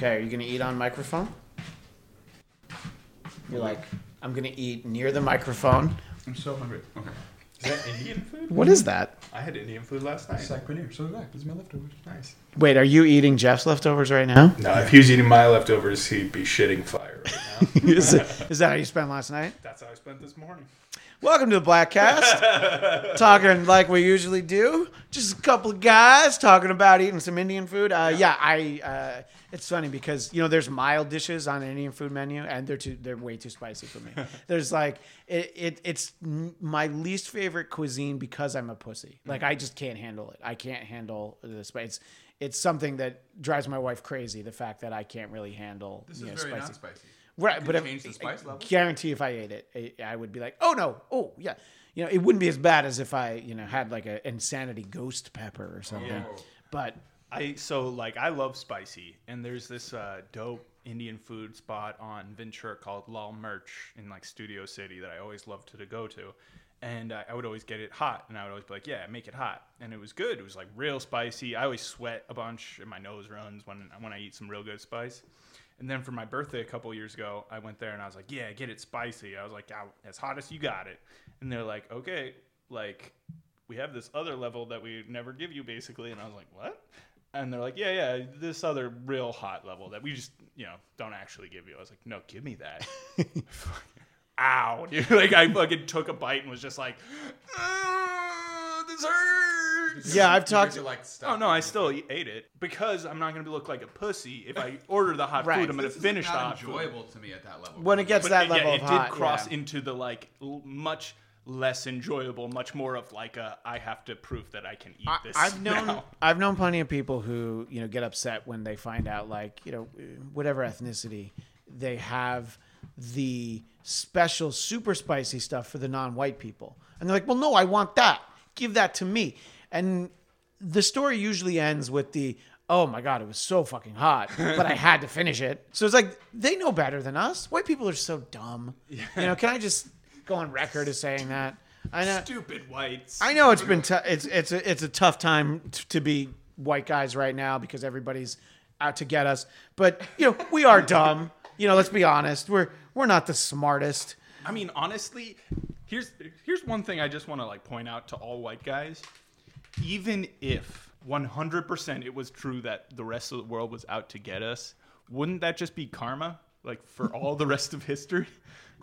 Okay, are you gonna eat on microphone? You're like, I'm gonna eat near the microphone. I'm so hungry. Okay. Is that Indian food? What is that? I had Indian food last night. Saag paneer. So did I. This is my leftovers. Nice. Wait, are you eating Jeff's leftovers right now? No, if he was eating my leftovers, he'd be shitting fire right now. is, it, is that how you spent last night? That's how I spent this morning. Welcome to the Bladtcast. talking like we usually do. Just a couple of guys talking about eating some Indian food. Uh, yeah, I. Uh, it's funny because you know there's mild dishes on an Indian food menu, and they're too they're way too spicy for me. there's like it, it it's my least favorite cuisine because I'm a pussy. Mm-hmm. Like I just can't handle it. I can't handle the spice. It's, it's something that drives my wife crazy. The fact that I can't really handle This is know, very spicy. spicy. Right, but can if, the spice level? Guarantee if I ate it, I, I would be like, oh no, oh yeah, you know, it wouldn't be as bad as if I, you know, had like a insanity ghost pepper or something. Yeah. But I so like I love spicy, and there's this uh, dope Indian food spot on Ventura called Lal Mirch in like Studio City that I always loved to go to, and I, I would always get it hot, and I would always be like, yeah, make it hot, and it was good. It was like real spicy. I always sweat a bunch, and my nose runs when when I eat some real good spice. And then for my birthday a couple years ago, I went there and I was like, yeah, get it spicy. I was like, as hot as you got it. And they're like, okay, like we have this other level that we never give you basically. And I was like, what? And they're like, yeah, yeah, this other real hot level that we just, you know, don't actually give you. I was like, no, give me that. Ow. Dude, like I fucking took a bite and was just like, "Ah, this hurts. yeah, I've talked. get to, like, Oh no, I still food. ate it because I'm not gonna look like a pussy if I order the hot Right. food. I'm gonna This is finish the not hot food. enjoyable to me at that level. When it gets But that it, level yeah, of it hot, did cross yeah. into the like l- much less enjoyable, much more of like a I have to prove that I can eat this. I've known now. I've known plenty of people who you know get upset when they find out like you know whatever ethnicity they have the special super spicy stuff for the non-white people. And they're like well no I want that. Give that to me. And the story usually ends with the oh my god it was so fucking hot but I had to finish it. So it's like they know better than us. White people are so dumb. You know can I just go on record as saying that I know Stupid whites. I know it's been t- it's it's a, it's a tough time t- to be white guys right now because everybody's out to get us. But you know we are dumb. You know, let's be honest. We're we're not the smartest. I mean, honestly, here's here's one thing I just want to like point out to all white guys. Even if 100% it was true that the rest of the world was out to get us, wouldn't that just be karma? Like for all the rest of history?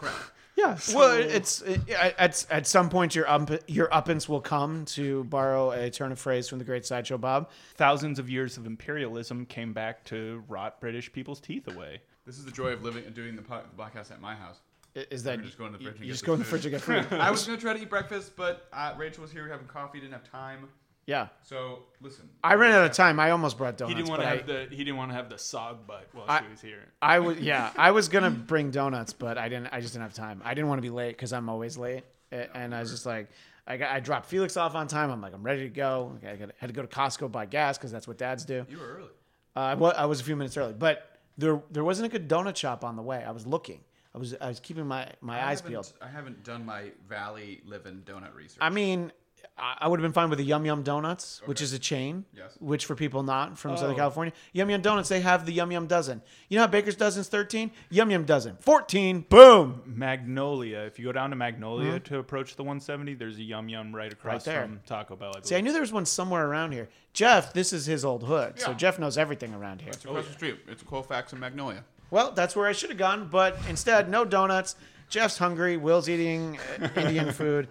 Yeah. well, it's it, at at some point your up, your uppance will come to borrow a turn of phrase from the great sideshow Bob. Thousands of years of imperialism came back to rot British people's teeth away. This is the joy of living and doing the, po- the black house at my house. Is that We're just going to the fridge and You get just some go in the food. fridge and get food. I was gonna try to eat breakfast, but uh, Rachel was here. We were having coffee. Didn't have time. Yeah. So listen. I ran out of time. I almost brought donuts. He didn't want but to I- have the he didn't want to have the sog butt while I- she was here. I was yeah, I was gonna bring donuts, but I didn't. I just didn't have time. I didn't want to be late because I'm always late, and I was just like, I got, I dropped Felix off on time. I'm like, I'm ready to go. Okay, I got, had to go to Costco buy gas because that's what dads do. You were early. Uh, I I was a few minutes early, but there there wasn't a good donut shop on the way. I was looking. I was I was keeping my my I eyes haven't- peeled. I haven't done my Valley Living donut research. I mean. I I would have been fine with the Yum Yum Donuts, which is a chain. Yes. Which for people not from Southern Oh. California, Yum Yum Donuts they have the Yum Yum dozen. You know how Baker's dozen's thirteen, Yum Yum dozen fourteen. Boom. Magnolia. If you go down to Magnolia to approach the 170, there's a Yum Yum right across there. from Taco Bell. I. See, I knew there was one somewhere around here. Jeff, this is his old hood, so Jeff knows everything around here. it's across the street. It's Colfax and Magnolia. Well, that's where I should have gone, but instead, no donuts. Jeff's hungry. Will's eating uh, Indian food,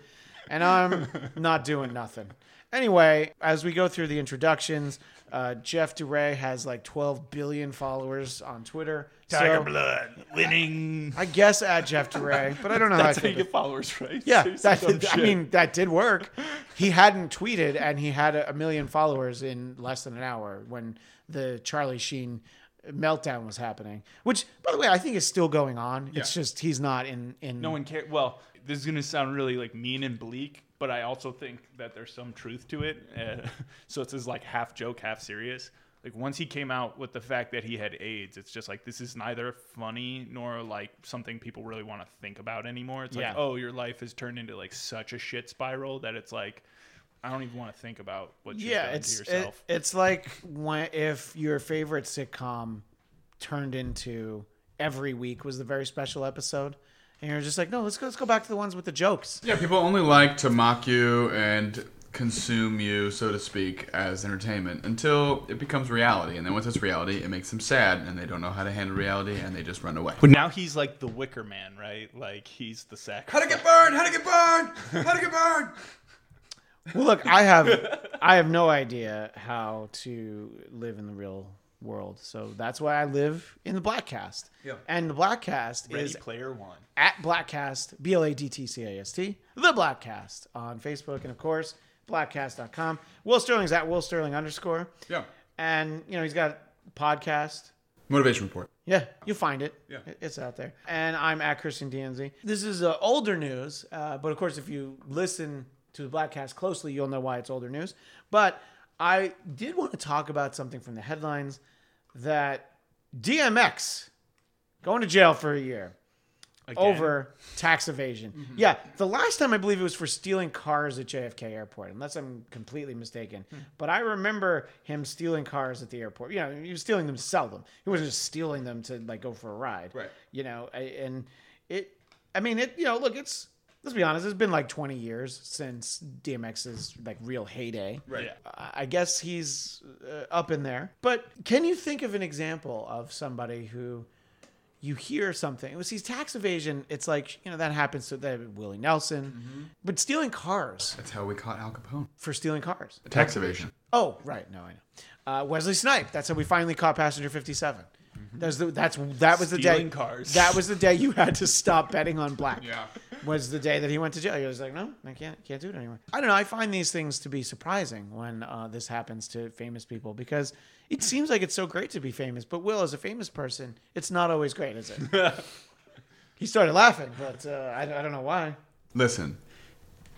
and I'm not doing nothing. Anyway, as we go through the introductions, uh, Jeff DeRay has like 12 billion followers on Twitter. Tiger so Blood winning. I guess at Jeff DeRay, but I don't know That's how how I you feel. get followers, right? Yeah, that, dumb I shit. mean that did work. He hadn't tweeted, and he had a, a million followers in less than an hour when the Charlie Sheen meltdown was happening. Which, by the way, I think is still going on. It's just he's not in in. no one cares. Well, this is gonna sound really like mean and bleak, but I also think that there's some truth to it. Uh, so it's this like half joke, half serious. Like once he came out with the fact that he had AIDS, it's just like this is neither funny nor like something people really want to think about anymore. It's Yeah. like, oh, your life has turned into like such a shit spiral that it's like I don't even want to think about what you've yeah, done it's to it, yourself. it's like when if your favorite sitcom turned into every week was the very special episode. And you're just like, no, let's go, let's go back to the ones with the jokes. Yeah, people only like to mock you and consume you, so to speak, as entertainment until it becomes reality. And then once it's reality, it makes them sad and they don't know how to handle reality and they just run away. But now he's like the Wicker Man, right? Like he's the sacrifice. How to get burned? How to get burned? How to get burned? Well, look, I have I have no idea how to live in the real world, so that's why I live in the Bladtcast. Yeah. And the Bladtcast Ready is Player One. at Bladtcast, B L A D T C A S T, the Bladtcast on Facebook, and of course, bladtcast.com. Will Starling's at Will Sterling underscore. Yeah. And, you know, he's got a podcast. Motivation report. Yeah, you'll find it. Yeah. It's out there. And I'm at Christian DNZ. This is uh, older news, uh, but of course, if you listen to the Bladtcast closely, you'll know why it's older news. But I did want to talk about something from the headlines that DMX going to jail for a year Again. over tax evasion. Mm-hmm. Yeah, the last time I believe it was for stealing cars at JFK Airport, unless I'm completely mistaken. Hmm. But I remember him stealing cars at the airport. You know, he was stealing them to sell them. He wasn't just stealing them to like go for a ride. Right. You know, and it. I mean, it. You know, look, it's. Let's be honest. It's been like 20 years since DMX's like real heyday. Right. Yeah. I I guess he's uh, up in there. But can you think of an example of somebody who you hear something? It was these tax evasion. It's like you know that happens to that Willie Nelson, but stealing cars That's how we caught Al Capone. for stealing cars. Tax evasion. Oh, right. No, I know. Uh, Wesley Snipe. That's how we finally caught passenger fifty-seven. That's the, that's that was the day. Stealing cars. That was the day you had to stop betting on black. Yeah. Was the day that he went to jail. He was like, no, I can't can't do it anymore. I don't know. I find these things to be surprising when uh, this happens to famous people because it seems like it's so great to be famous. But Will, as a famous person, it's not always great, is it? he started laughing, but uh, I, I don't know why. Listen,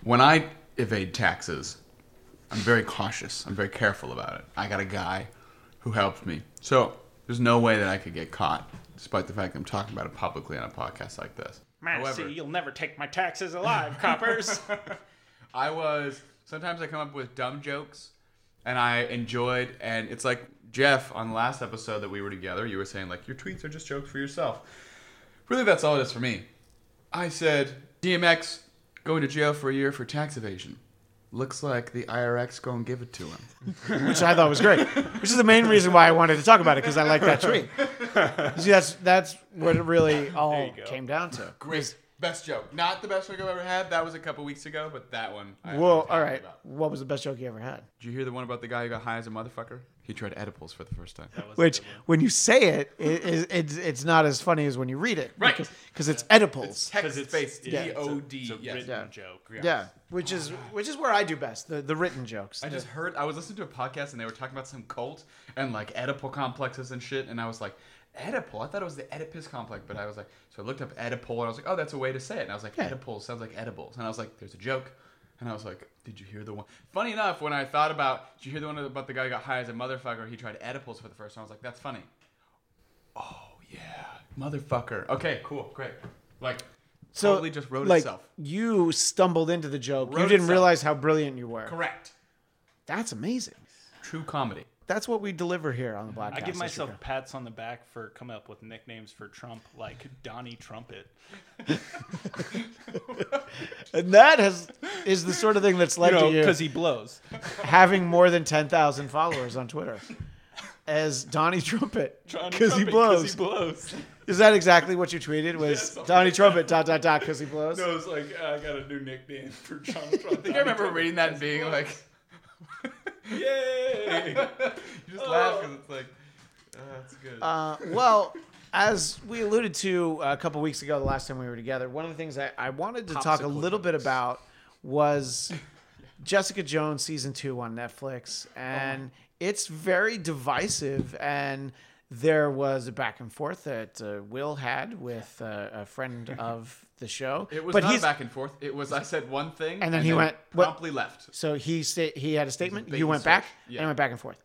when I evade taxes, I'm very cautious. I'm very careful about it. I got a guy who helps me. So there's no way that I could get caught, despite the fact that I'm talking about it publicly on a podcast like this. However, you'll never take my taxes alive, coppers. I was sometimes I come up with dumb jokes and I enjoyed and it's like Jeff on the last episode that we were together, you were saying like your tweets are just jokes for yourself. Really that's all it is for me. I said DMX going to jail for a year for tax evasion. Looks like the IRX going to give it to him. which I thought was great. Which is the main reason why I wanted to talk about it because I like that tweet. See, that's that's what it really all came down to. Great. Best joke. Not the best joke I've ever had. That was a couple weeks ago, but that one. I, Well, I'm all talking right. about. What was the best joke you ever had? Did you hear the one about the guy who got high as a motherfucker? He tried edibles for the first time. Which, when you say it, it, it it's it's not as funny as when you read it, Right. Because it's Oedipals. Text based. yeah, D it's O It's D. a Yes. written Yeah. joke. yeah, which is which is where I do best. The the written jokes. I just heard I was listening to a podcast and they were talking about some cult and like Oedipal complexes and shit, and I was like, Oedipal? I thought it was the Oedipus complex, but I was like, so I looked up Oedipal and I was like, oh, that's a way to say it. And I was like, Yeah. Oedipal sounds like edibles, and I was like, there's a joke. And I was like, did you hear the one? Funny enough, when I thought about, did you hear the one about the guy who got high as a motherfucker? He tried edibles for the first time. I was like, that's funny. Oh yeah, motherfucker. Okay, cool, great. Like, so totally just wrote like, itself. You stumbled into the joke. you didn't itself. realize how brilliant you were. Correct. That's amazing. True comedy. That's what we deliver here on the Black. I give myself pats on the back for coming up with nicknames for Trump, like Donnie Trumpet. and that has is the sort of thing that's led You know, to you because he blows. having more than 10,000 followers on Twitter as Donnie Trumpet Donnie because he Trumpet, blows. he blows. Is that exactly what you tweeted? Was something Donnie like Trumpet dot dot dot because he blows? No, it's like uh, I got a new nickname for Trump. I think I remember reading that and being like, Yay! you just laugh because it's like, oh, that's good. Uh, well, as we alluded to a couple weeks ago, the last time we were together, one of the things I, I wanted to talk a Popsicle little bit about was Jessica Jones season two on Netflix, and it's very divisive. And there was a back and forth that uh, Will had with uh, a friend of the show. it was but not he's back and forth. It was I said one thing And then he went, what- promptly left. So he sta- he had a statement. You and went back. Yeah. and I went back and forth.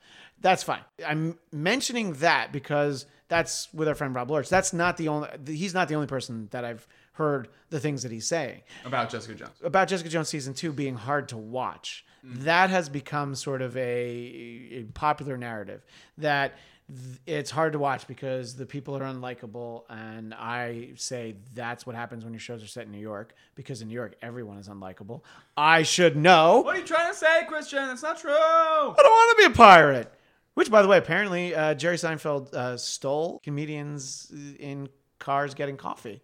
That's fine. I'm mentioning that because that's with our friend Rob Lorch. That's not the only. He's not the only person that I've heard the things that he's saying About Jessica Jones. about Jessica Jones season two being hard to watch. Mm. That has become sort of a, a popular narrative that th- it's hard to watch because the people are unlikable, and I say that's what happens when your shows are set in New York because in New York everyone is unlikable. I should know. What are you trying to say, Christian? That's not true. I don't want to be a pirate. Which, by the way, apparently uh, Jerry Seinfeld uh, stole comedians in cars getting coffee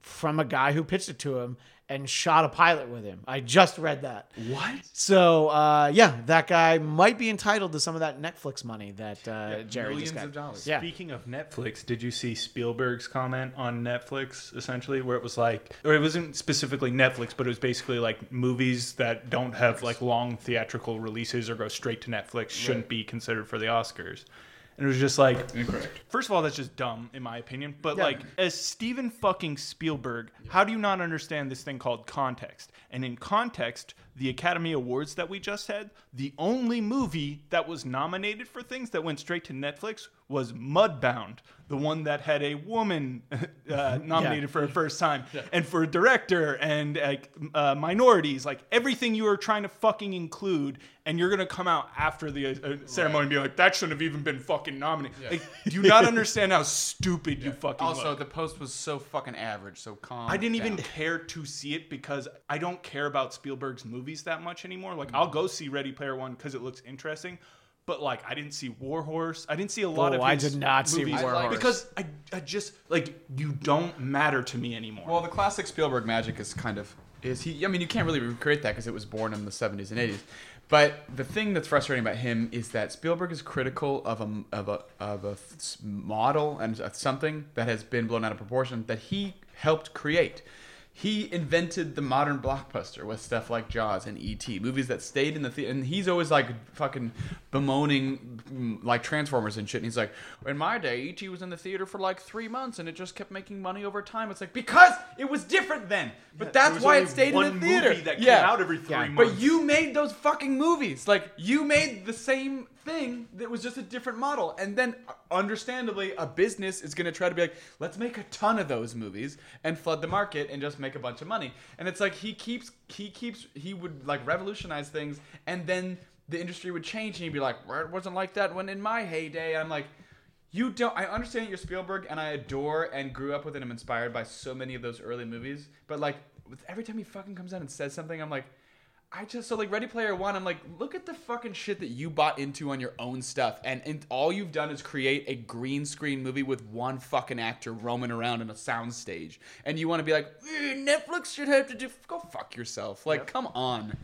from a guy who pitched it to him and shot a pilot with him. I just read that. What? So uh, yeah, that guy might be entitled to some of that Netflix money that uh, Jerry millions just got. of dollars. Yeah. Speaking of Netflix, did you see Spielberg's comment on Netflix essentially where it was like or it wasn't specifically Netflix, but it was basically like movies that don't have like long theatrical releases or go straight to Netflix shouldn't be considered for the Oscars. And it was just like Incorrect. First of all, that's just dumb in my opinion. But Yeah. like, as Steven fucking Spielberg, how do you not understand this thing called context? And in context, the Academy Awards that we just had, the only movie that was nominated for things that went straight to Netflix was Mudbound, the one that had a woman uh, nominated for a first time, and for a director and like uh, minorities, like everything you were trying to fucking include, and you're gonna come out after the uh, ceremony and be like, that shouldn't have even been fucking nominated. Like, do you not understand how stupid you fucking are? Also, look? the post was so fucking average. So calm. I didn't even care to see it because I don't care about Spielberg's movies that much anymore. Like, mm. I'll go see Ready Player One because it looks interesting. But like, I didn't see War Horse. I didn't see a lot Oh, of. I did not see War Horse. because I, I just like you don't matter to me anymore. Well, the classic Spielberg magic is kind of is he. I mean, you can't really recreate that because it was born in the '70s and '80s. But the thing that's frustrating about him is that Spielberg is critical of a of a of a model and something that has been blown out of proportion that he helped create. He invented the modern blockbuster with stuff like Jaws and E.T. movies that stayed in the theater. And he's always like fucking bemoaning mm, like Transformers and shit. And he's like, in my day, E.T. was in the theater for like three months and it just kept making money over time. It's like because it was different then. But There that's why it stayed in the theater. movie that came yeah. out every three Yeah. months. But you made those fucking movies. Like you made the same thing that was just a different model. And then understandably a business is going to try to be like, let's make a ton of those movies and flood the market and just make a bunch of money. And it's like he keeps he keeps he would like revolutionize things and then the industry would change and he'd be like, it wasn't like that when in my heyday. I'm like, you don't. I understand you're Spielberg, and I adore and grew up with and am inspired by so many of those early movies. But like, every time he fucking comes out and says something, I'm like, I just so like Ready Player One. I'm like, look at the fucking shit that you bought into on your own stuff, and, and all you've done is create a green screen movie with one fucking actor roaming around in a soundstage, and you want to be like, "Eh, Netflix should have to do. Go fuck yourself. Like, come on.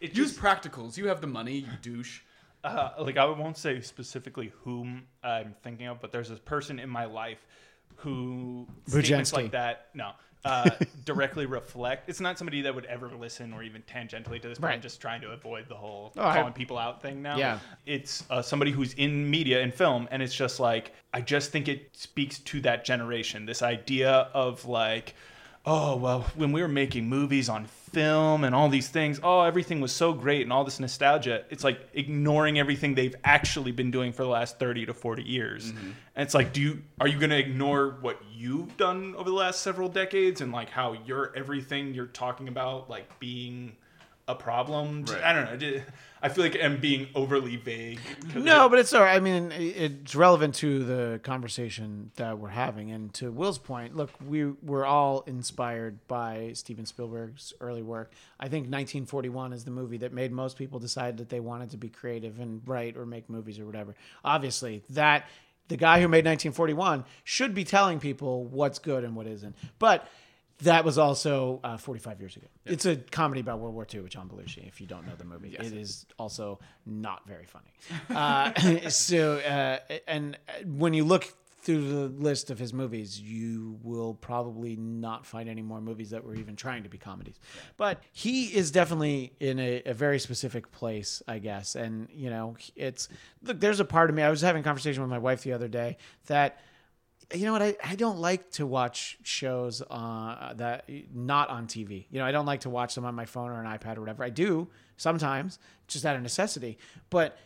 It Use just- practicals. You have the money, you douche. uh, like I won't say specifically whom I'm thinking of, but there's this person in my life who statements like that no uh, directly reflect. It's not somebody that would ever listen or even tangentially to this. But I'm Right. just trying to avoid the whole Oh, I- calling people out thing now. Yeah. it's uh, somebody who's in media and film, and it's just like I just think it speaks to that generation. This idea of like. Oh well, when we were making movies on film and all these things, oh everything was so great and all this nostalgia. It's like ignoring everything they've actually been doing for the last thirty to forty years. Mm-hmm. And it's like, do you are you going to ignore what you've done over the last several decades and like how your everything you're talking about like being a problem? Right. I don't know. I feel like I'm being overly vague. No, but it's all right. I mean, it's relevant to the conversation that we're having. And to Will's point, look, we were all inspired by Steven Spielberg's early work. I think 1941 is the movie that made most people decide that they wanted to be creative and write or make movies or whatever. Obviously, that the guy who made 1941 should be telling people what's good and what isn't. But that was also uh, 45 years ago. It's a comedy about World War II with John Belushi. If you don't know the movie, it is also not very funny. Uh, so, uh, and when you look through the list of his movies, you will probably not find any more movies that were even trying to be comedies. But he is definitely in a, a very specific place, I guess. And you know, it's look. There's a part of me. I was having a conversation with my wife the other day that you know what? I, I don't like to watch shows uh, that not on tv you know i don't like to watch them on my phone or an ipad or whatever. I do sometimes just out of necessity. But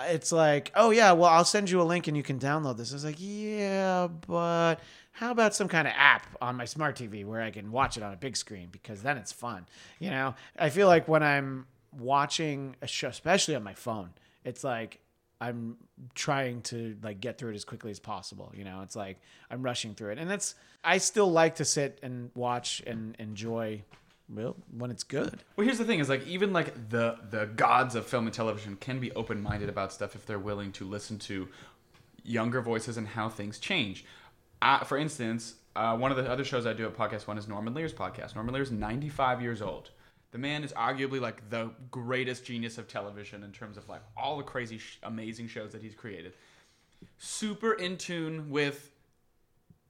it's like oh yeah well i'll send you a link and you can download this. I was like yeah but how about some kind of app on my smart tv where i can watch it on a big screen? Because then it's fun you know? I feel like when i'm watching a show especially on my phone it's like I'm trying to like get through it as quickly as possible. You know, it's like I'm rushing through it, and that's I still like to sit and watch and enjoy. Well, when it's good. Well, here's the thing: is like even like the the gods of film and television can be open minded about stuff if they're willing to listen to younger voices and how things change. For instance, uh, one of the other shows I do at Podcast One is Norman Lear's podcast. Norman Lear's 95 years old. The man is arguably like the greatest genius of television in terms of like all the crazy, sh- amazing shows that he's created. Super in tune with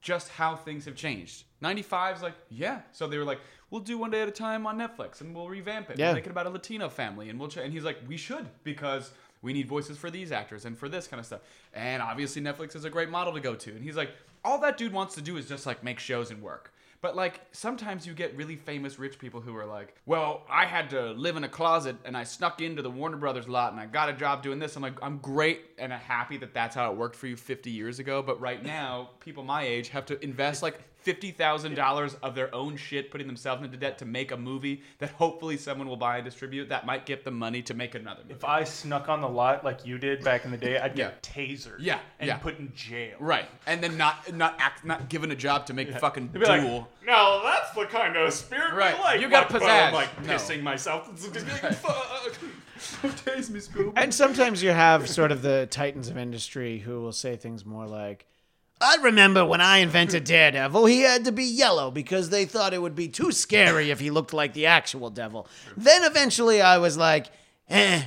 just how things have changed. 95 is like, yeah. So they were like, we'll do one day at a time on Netflix and we'll revamp it. Yeah. We'll make it about a Latino family and we'll ch-. and he's like, we should because we need voices for these actors and for this kind of stuff. And obviously Netflix is a great model to go to. And he's like, all that dude wants to do is just like make shows and work. But like sometimes you get really famous rich people who are like, "Well, I had to live in a closet and I snuck into the Warner Brothers lot and I got a job doing this." I'm like, "I'm great and I'm happy that that's how it worked for you 50 years ago." But right now, people my age have to invest like fifty thousand dollars of their own shit, putting themselves into debt to make a movie that hopefully someone will buy and distribute. That might get them money to make another movie. If I snuck on the lot like you did back in the day, I'd Yeah. get tasered. Yeah, And yeah. put in jail. Right, and then not not act not given a job to make fucking They'd like, duel. no, that's the kind of spirit Right. we like. You got Like, pizzazz. I'm like No. pissing myself. Fuck. Tase me, Spielberg. And sometimes you have sort of the titans of industry who will say things more like, I remember when I invented Daredevil, he had to be yellow because they thought it would be too scary if he looked like the actual devil. Then eventually I was like, eh,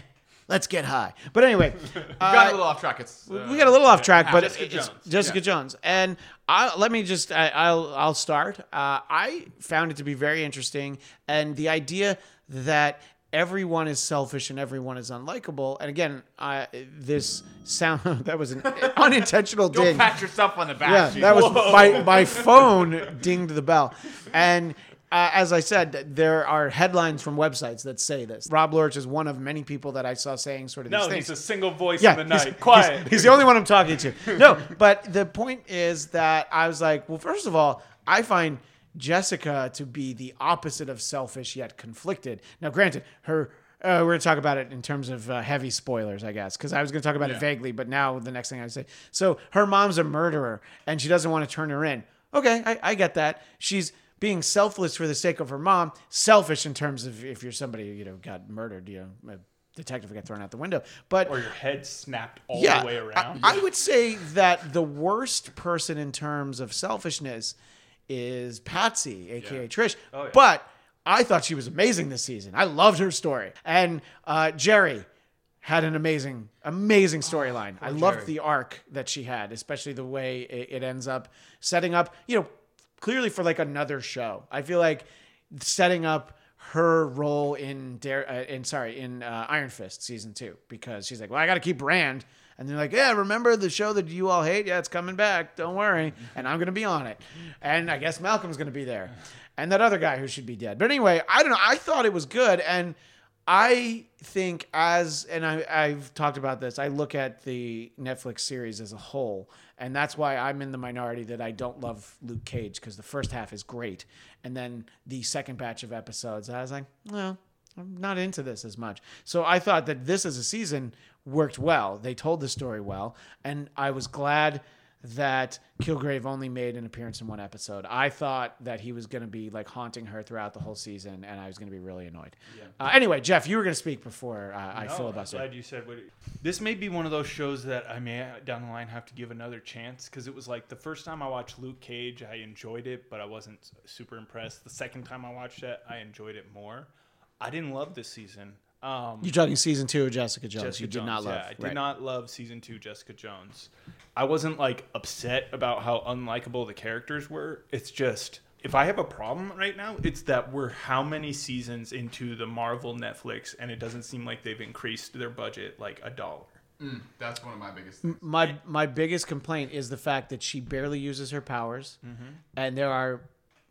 let's get high. But anyway, we got uh, a little off track. It's uh, we got a little off track, but Jessica it's Jones. Jessica Yeah. Jones. And I, let me just, I, I'll, I'll start. Uh, I found it to be very interesting, and the idea that everyone is selfish and everyone is unlikable. And again, I, this sound that was an unintentional Don't ding. pat yourself on the back. Yeah, that was my my phone dinged the bell, and. Uh, as I said, there are headlines from websites that say this. Rob Lurch is one of many people that I saw saying sort of these No, he's a single voice yeah, in the night. he's- Quiet. He's, the only one I'm talking to. No, but the point is that I was like, well, first of all, I find Jessica to be the opposite of selfish yet conflicted. Now, granted, her. Uh, we're gonna talk about it in terms of uh, heavy spoilers, I guess, because I was gonna talk about it vaguely, but now the next thing I say. So her mom's a murderer, and she doesn't want to turn her in. Okay, I, I get that. She's being selfless for the sake of her mom. Selfish in terms of if you're somebody you know got murdered, you know, a detective got thrown out the window. But or your head snapped all yeah, the way I- around. I, would say that the worst person in terms of selfishness is Patsy, aka Trish. Oh, yeah. But I thought she was amazing this season. I loved her story, and uh, Jeri had an amazing, amazing storyline. I loved Jeri. the arc that she had, especially the way it, it ends up setting up. You know, clearly for like another show. I feel like setting up her role in Dare, uh, in sorry, in uh, Iron Fist season two because she's like, well, I got to keep Rand, and they're like, yeah, remember the show that you all hate? Yeah, it's coming back. Don't worry, and I'm gonna be on it, and I guess Malcolm's gonna be there, and that other guy who should be dead. But anyway, I don't know. I thought it was good, and I think as and I, I've talked about this. I look at the Netflix series as a whole, and that's why I'm in the minority that I don't love Luke Cage because the first half is great, and then the second batch of episodes, I was like, no, I'm not into this as much. So I thought that this as a season worked well. They told the story well, and I was glad that Kilgrave only made an appearance in one episode. I thought that he was going to be like haunting her throughout the whole season, and I was going to be really annoyed. Uh, anyway, Jeff, you were going to speak before uh, I No, I'm filibuster. glad you said what. This may be one of those shows that I may down the line have to give another chance because it was like the first time I watched Luke Cage, I enjoyed it, but I wasn't super impressed. The second time I watched it, I enjoyed it more. I didn't love this season. Um, You're talking season two of Jessica Jones. Jessica you did Jones, not love. Yeah, I did right. not love season two Jessica Jones. I wasn't like upset about how unlikable the characters were. It's just if I have a problem right now, it's that we're how many seasons into the Marvel Netflix, and it doesn't seem like they've increased their budget like a dollar. Mm, that's one of my biggest things. my my biggest complaint is the fact that she barely uses her powers, Mm-hmm. and there are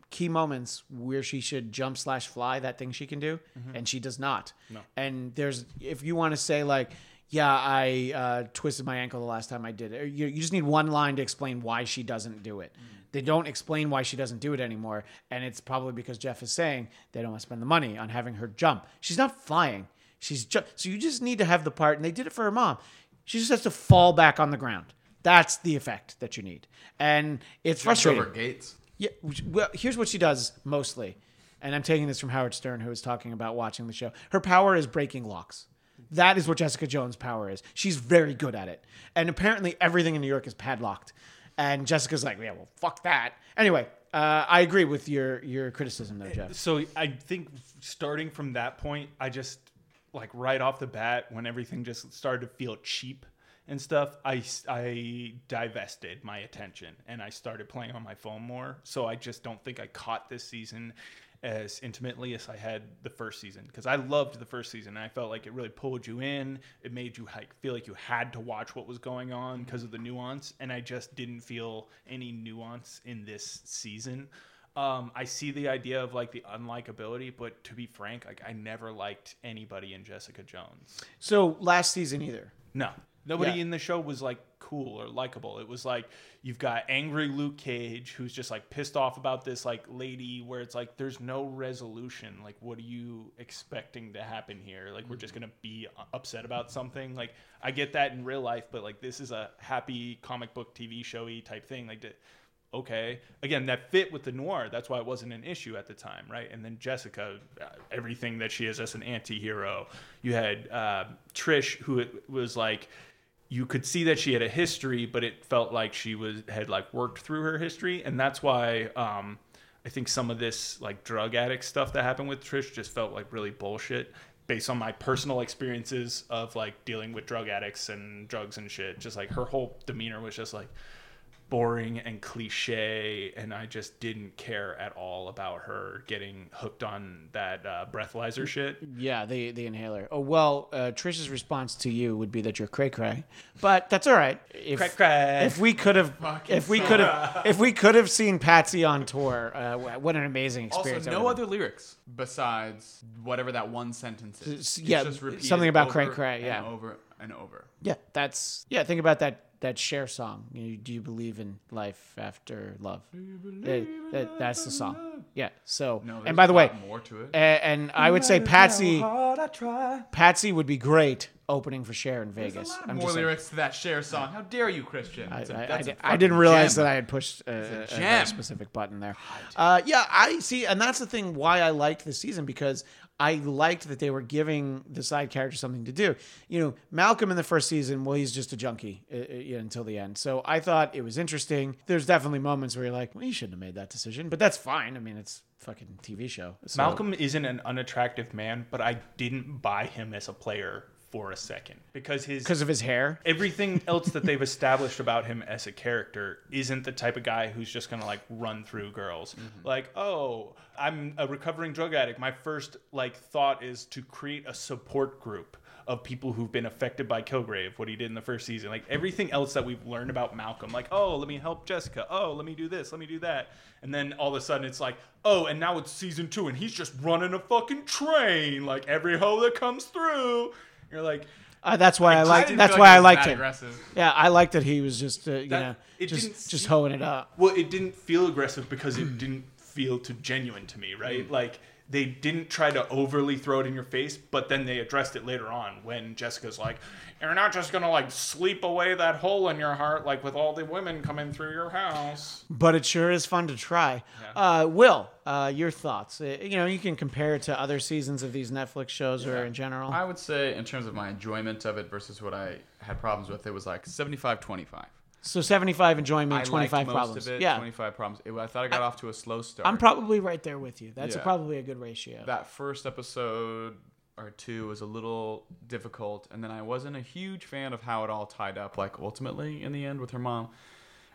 key moments where she should jump slash fly that thing she can do, Mm-hmm. and she does not. And there's if you want to say like. Yeah, I uh, twisted my ankle the last time I did it. Or You, you just need one line to explain why she doesn't do it. They don't explain why she doesn't do it anymore, and it's probably because Jeff is saying they don't want to spend the money on having her jump. She's not flying. She's ju- so you just need to have the part, and they did it for her mom She just has to fall back on the ground. That's the effect that you need, and it's Jumps frustrating. over gates. Yeah. Well, here's what she does mostly, and I'm taking this from Howard Stern, who was talking about watching the show. Her power is breaking locks. That is what Jessica Jones' power is. She's very good at it, and apparently everything in New York is padlocked. And Jessica's like, yeah, well, fuck that. Anyway, uh, I agree with your your criticism there, Jeff. So I think starting from that point, I just like right off the bat when everything just started to feel cheap and stuff, I I divested my attention and I started playing on my phone more. So I just don't think I caught this season as intimately as I had the first season because I loved the first season and I felt like it really pulled you in. It made you like feel like you had to watch what was going on because of the nuance, and I just didn't feel any nuance in this season. Um, I see the idea of like the unlikability, but to be frank, like I never liked anybody in Jessica Jones. So last season either. No, nobody Yeah. in the show was like cool or likable. It was like you've got angry Luke Cage who's just like pissed off about this like lady where it's like there's no resolution. Like what are you expecting to happen here? Like we're just going to be upset about something. Like I get that in real life, but like this is a happy comic book TV showy type thing. Like okay again that fit with the noir that's why it wasn't an issue at the time right and then jessica uh, everything that she is as an anti-hero you had uh, trish who was like you could see that she had a history but it felt like she was had like worked through her history. And that's why um, i think some of this like drug addict stuff that happened with trish just felt like really bullshit based on my personal experiences of like dealing with drug addicts and drugs and shit. Just like her whole demeanor was just like boring and cliche and i just didn't care at all about her getting hooked on that uh, breathalyzer shit Yeah, the the inhaler. Oh well, uh, Trish's response to you would be that you're cray cray, but that's all right. If, Cray cray. If we could have, if we could have, if we could have seen Patsy on tour, uh, what an amazing Also, experience! that no would've been. other lyrics besides whatever that one sentence is. S- It's yeah, just repeated something about over cray cray, and yeah. over and over. Yeah, that's yeah. Think about that that share song. You know, do you believe in life after love? That- that's the song. Yeah. So, No, and by the way, more to it. a- and I would say Patsy, Patsy would be great opening for Cher in There's Vegas. a lot I'm more just saying. lyrics to that Cher song. How dare you, Christian? I, It's a- I- I that's a di- I didn't realize gem. that I had pushed a, a, a specific button there. Uh, yeah, I see, and that's the thing why I liked this season because I liked that they were giving the side character something to do. You know, Malcolm in the first season, well, he's just a junkie uh, uh, until the end. So I thought it was interesting. There's definitely moments where you're like, well, you shouldn't have made that decision, but that's fine. I mean, it's fucking TV show. So- malcolm isn't an unattractive man but i didn't buy him as a player for a second because his because of his hair. everything else that they've established about him as a character isn't the type of guy who's just gonna like run through girls mm-hmm. like oh i'm a recovering drug addict my first like thought is to create a support group of people who've been affected by Kilgrave, what he did in the first season. Like everything else that we've learned about Malcolm, like, oh, let me help Jessica. Oh, let me do this. Let me do that. And then all of a sudden it's like, oh, and now it's season two and he's just running a fucking train. Like every hoe that comes through. You're like, Uh, that's why I, I liked. That's why like I liked him. aggressive. Yeah, I liked that he was just uh, you That- know just just hoeing it up. Well, it didn't feel aggressive because it didn't feel too genuine to me, right? Like they didn't try to overly throw it in your face, but then they addressed it later on when Jessica's like, "You're not just gonna like sleep away that hole in your heart, like with all the women coming through your house." but it sure is fun to try. Uh, Will, uh, your thoughts? Uh, you know, you can compare it to other seasons of these Netflix shows or in general. I would say, in terms of my enjoyment of it versus what I had problems with, it was like 75 25. So 75 enjoyment, I 25 most problems. of it. yeah, 25 problems. It, I thought I got off to a slow start. I'm probably right there with you. That's Yeah. probably a good ratio. that first episode or two was a little difficult, and then I wasn't a huge fan of how it all tied up, like ultimately in the end with her mom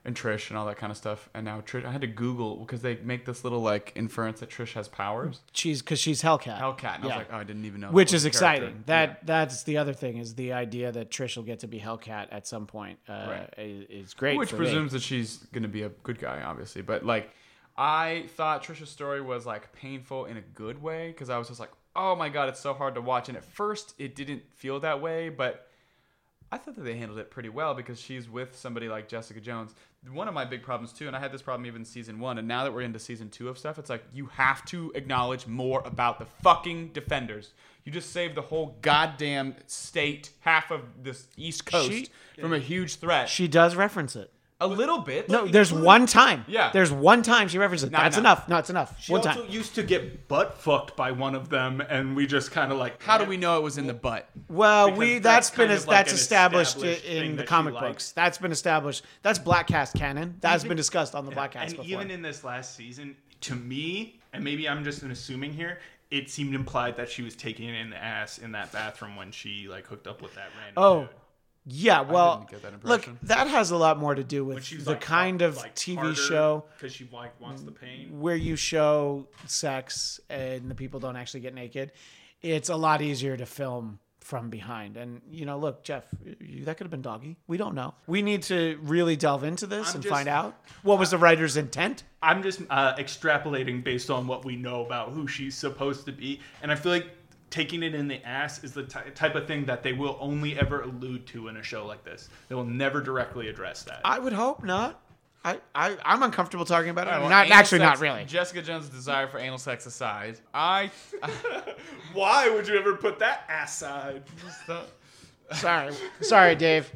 and Trish and all that kind of stuff. And now Trish, I had to Google because they make this little like inference that Trish has powers. she's because she's Hellcat. Hellcat, and I was like, oh, I didn't even know. Which is exciting. That that's the other thing is the idea that Trish will get to be Hellcat at some point. Uh, Right. is, is great. which for me. presumes that she's gonna be a good guy, obviously. But like, I thought Trisha's story was like painful in a good way because I was just like, oh my god, it's so hard to watch. And at first, it didn't feel that way, but I thought that they handled it pretty well because she's with somebody like Jessica Jones. One of my big problems too, and I had this problem even in season one, and now that we're into season two of stuff, it's like you have to acknowledge more about the fucking defenders. You just saved the whole goddamn state, half of this East Coast, She- from a huge threat. She does reference it. A little bit. No, like, there's including- one time. Yeah. There's one time she references it. Not That's enough. enough. No, it's enough. She one also time. used to get butt fucked by one of them, and we just kind of like. How do we know it was in the butt? Well, Because we that's that's been kind of like that's an established, established thing in the that she comic likes. books. That's been established. That's Bladtcast canon. That's been discussed on the Bladtcast and before. even in this last season, to me, and maybe I'm just assuming here, it seemed implied that she was taking it in the ass in that bathroom when she like hooked up with that random. oh, dude. Yeah. Well, that look, that has a lot more to do with the like, kind of like, TV harder show because she like wants the pain. where you show sex and the people don't actually get naked. It's a lot easier to film from behind. And you know, look, Jeff, you, that could have been doggy. We don't know. We need to really delve into this I'm and just- find out what was the writer's intent. I'm just uh, extrapolating based on what we know about who she's supposed to be, and I feel like taking it in the ass is the ty- type of thing that they will only ever allude to in a show like this. They will never directly address that. I would hope not. I, I I'm uncomfortable talking about it. Well, not anal actually, sex- not really. Jessica Jones' desire for anal sex aside, I Why would you ever put that ass side? Sorry, sorry, Dave.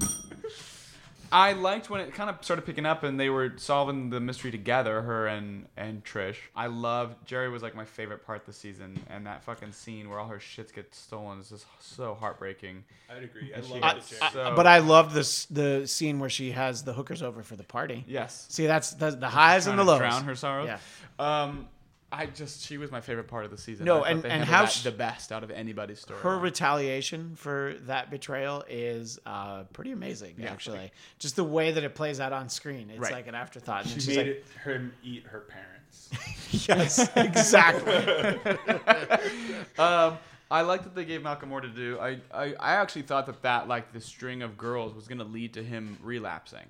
I liked when it kind of started picking up and they were solving the mystery together, her and and Trish. I loved Jeri was like my favorite part this season, and that fucking scene where all her shits get stolen is just so heartbreaking. I'd agree. I love it. So- But I loved this the scene where she has the hookers over for the party. yes, See, that's the, the highs and the lows. drown her sorrows. Yeah. Um, I just she was my favorite part of the season. No, I and- they and how that sh- the best out of anybody's story. Her retaliation for that betrayal is uh, pretty amazing, Yeah. actually. Just the way that it plays out on screen, it's Right. like an afterthought. And She she's made like, it him eat her parents. yes, exactly. um, I like that they gave Malcolm more to do. I, I, I actually thought that that like the string of girls was gonna lead to him relapsing.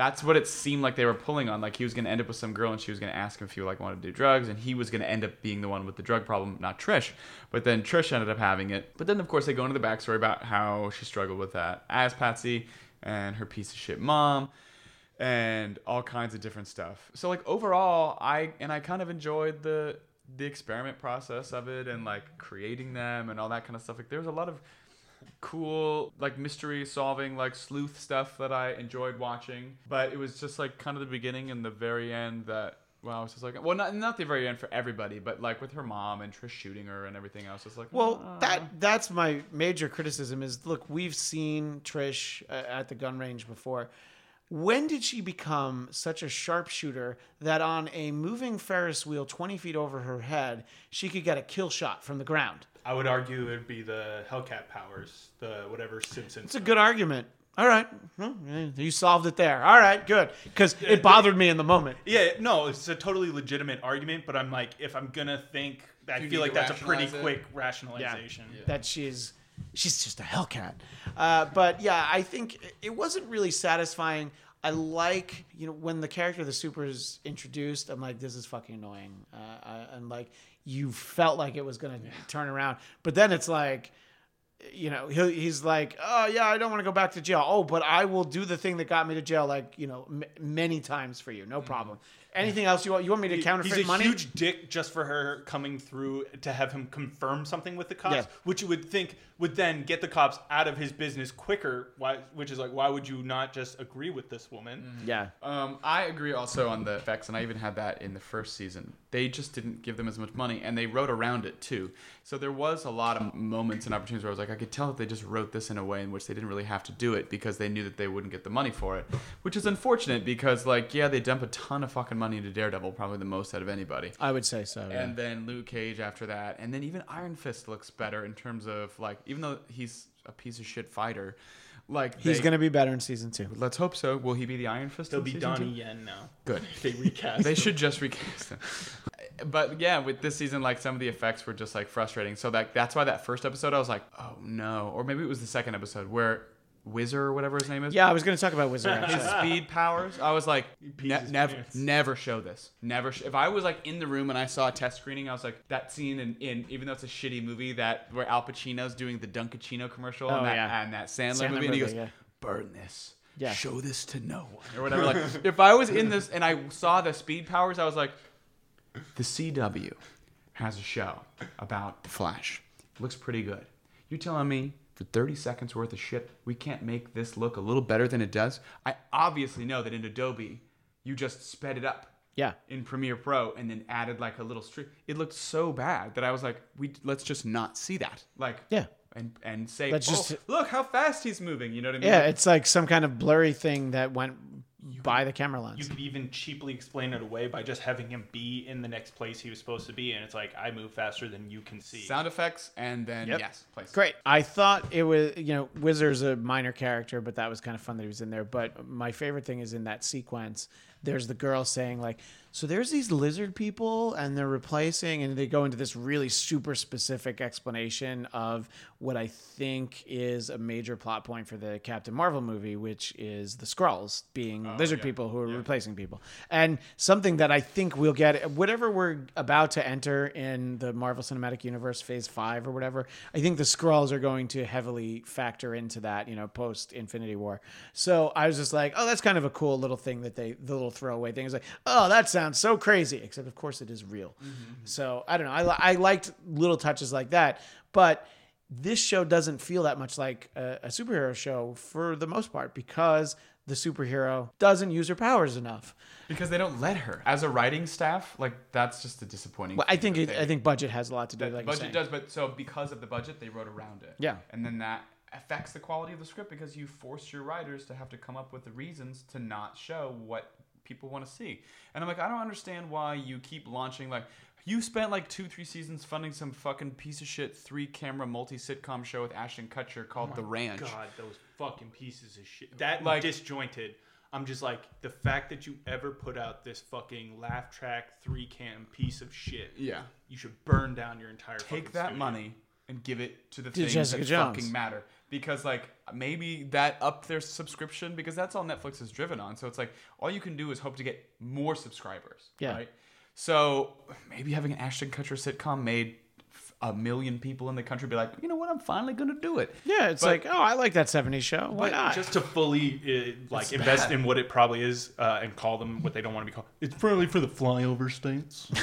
That's what it seemed like they were pulling on. Like he was gonna end up with some girl and she was gonna ask him if he like wanted to do drugs, and he was gonna end up being the one with the drug problem, not Trish. But then Trish ended up having it. But then of course they go into the backstory about how she struggled with that as Patsy and her piece of shit mom and all kinds of different stuff. So like overall, I and I kind of enjoyed the the experiment process of it and like creating them and all that kind of stuff. Like there was a lot of cool like mystery solving like sleuth stuff that I enjoyed watching, but it was just like kind of the beginning and the very end that well, I was just like, well, not not the very end for everybody, but like with her mom and Trish shooting her and everything else. It's like, Well, that that's my major criticism is look, we've seen Trish uh, at the gun range before. When did she become such a sharpshooter that on a moving Ferris wheel 20 feet over her head, she could get a kill shot from the ground? I would argue it would be the Hellcat powers, the whatever Simpsons. It's a good argument. All right. Well, you solved it there. All right, good. Because it bothered me in the moment. Yeah, no, it's a totally legitimate argument, but I'm like, if I'm gonna think, I You feel need like to that's a pretty rationalize it. quick rationalization. that she's she's just a Hellcat. Uh, but yeah, I think it wasn't really satisfying. I like you know when the character of the super is introduced. I'm like, this is fucking annoying, uh, I, and like you felt like it was gonna turn around, but then it's like. You know, he, he's like, oh yeah, I don't want to go back to jail. Oh, but I will do the thing that got me to jail, like you know, m- many times for you, no problem. Anything else you want? You want me to counterfeit He's a money? huge dick just for her coming through to have him confirm something with the cops, Yeah. which you would think would then get the cops out of his business quicker. Why? Which is like, why would you not just agree with this woman? yeah, Um, I agree also on the effects, and I even had that in the first season. They just didn't give them as much money, and they wrote around it too. So there was a lot of moments and opportunities where I was like, I could tell that they just wrote this in a way in which they didn't really have to do it because they knew that they wouldn't get the money for it, which is unfortunate because, like, yeah, they dump a ton of fucking money into Daredevil, probably the most out of anybody. I would say so. yeah. And then Luke Cage after that, and then even Iron Fist looks better in terms of like, even though he's a piece of shit fighter, like He's they- gonna be better in season two. Let's hope so. Will he be the Iron Fist? He'll be season two? Donnie Yen now. Good. They recast. they him. should just recast him. But yeah, with this season, like some of the effects were just like frustrating. So that that's why that first episode I was like, oh no, or maybe it was the second episode where Whizzer or whatever his name is. Yeah, I was gonna talk about Wizard. His speed powers. I was like, ne- never, pants. never show this. Never. Sh- if I was like in the room and I saw a test screening, I was like, that scene in, in even though it's a shitty movie, that where Al Pacino's doing the Dunkaccino commercial Oh, and that yeah. and that Sandler, Sandler movie, and he goes, yeah. burn this. Yeah. show this to no one or whatever. Like if I was in this and I saw the speed powers, I was like, the CW has a show about the Flash. looks pretty good. You're telling me for 30 seconds worth of shit, we can't make this look a little better than it does? I obviously know that in Adobe, you just sped it up Yeah. in Premiere Pro and then added like a little strip. It looked so bad that I was like, we let's just not see that. Like Yeah. And and say, Let's oh, just- look how fast he's moving. You know what I mean? Yeah, it's like some kind of blurry thing that went by the camera lens. You could even cheaply explain it away by just having him be in the next place he was supposed to be, and it's like I move faster than you can see. Sound effects and then Yep. yes, place. Great. I thought it was, you know, Whizzer's a minor character, but that was kind of fun that he was in there. But my favorite thing is in that sequence, there's the girl saying, like, so there's these lizard people and they're replacing, and they go into this really super specific explanation of what I think is a major plot point for the Captain Marvel movie, which is the Skrulls being oh, lizard yeah. people who are replacing people. And something that I think we'll get, whatever we're about to enter in the Marvel Cinematic Universe Phase 5 or whatever, I think the Skrulls are going to heavily factor into that, you know, post Infinity War. So I was just like, oh, that's kind of a cool little thing that they, the little throwaway thing is like, oh, that sounds so crazy. Except, of course, it is real. Mm-hmm. So I don't know. I, I liked little touches like that. But this show doesn't feel that much like a, a superhero show for the most part because the superhero doesn't use her powers enough. Because they don't let her. As a writing staff, like that's just a disappointing. Well, I think it, I think budget has a lot to do. that Like budget does, but so because of the budget, they wrote around it. Yeah. and then that affects the quality of the script because you force your writers to have to come up with the reasons to not show what people want to see. And I'm like, I don't understand why you keep launching like. You spent like two, three seasons funding some fucking piece of shit three camera multi sitcom show with Ashton Kutcher called oh The Ranch. God, those fucking pieces of shit. That Like- like disjointed. I'm just like the fact that you ever put out this fucking laugh track three cam piece of shit. Yeah. You should burn down your entire. take fucking that studio. money and give it to the To things Jessica that Jones. fucking matter because like maybe that upped their subscription because that's all Netflix is driven on. So it's like all you can do is hope to get more subscribers. Yeah. Right. So maybe having an Ashton Kutcher sitcom made a million people in the country be like, you know what, I'm finally gonna do it. Yeah, it's But- like, oh, I like that '70s show. Why not? just to fully uh, like invest bad. in what it probably is uh, and call them what they don't want to be called. It's probably for the flyover states.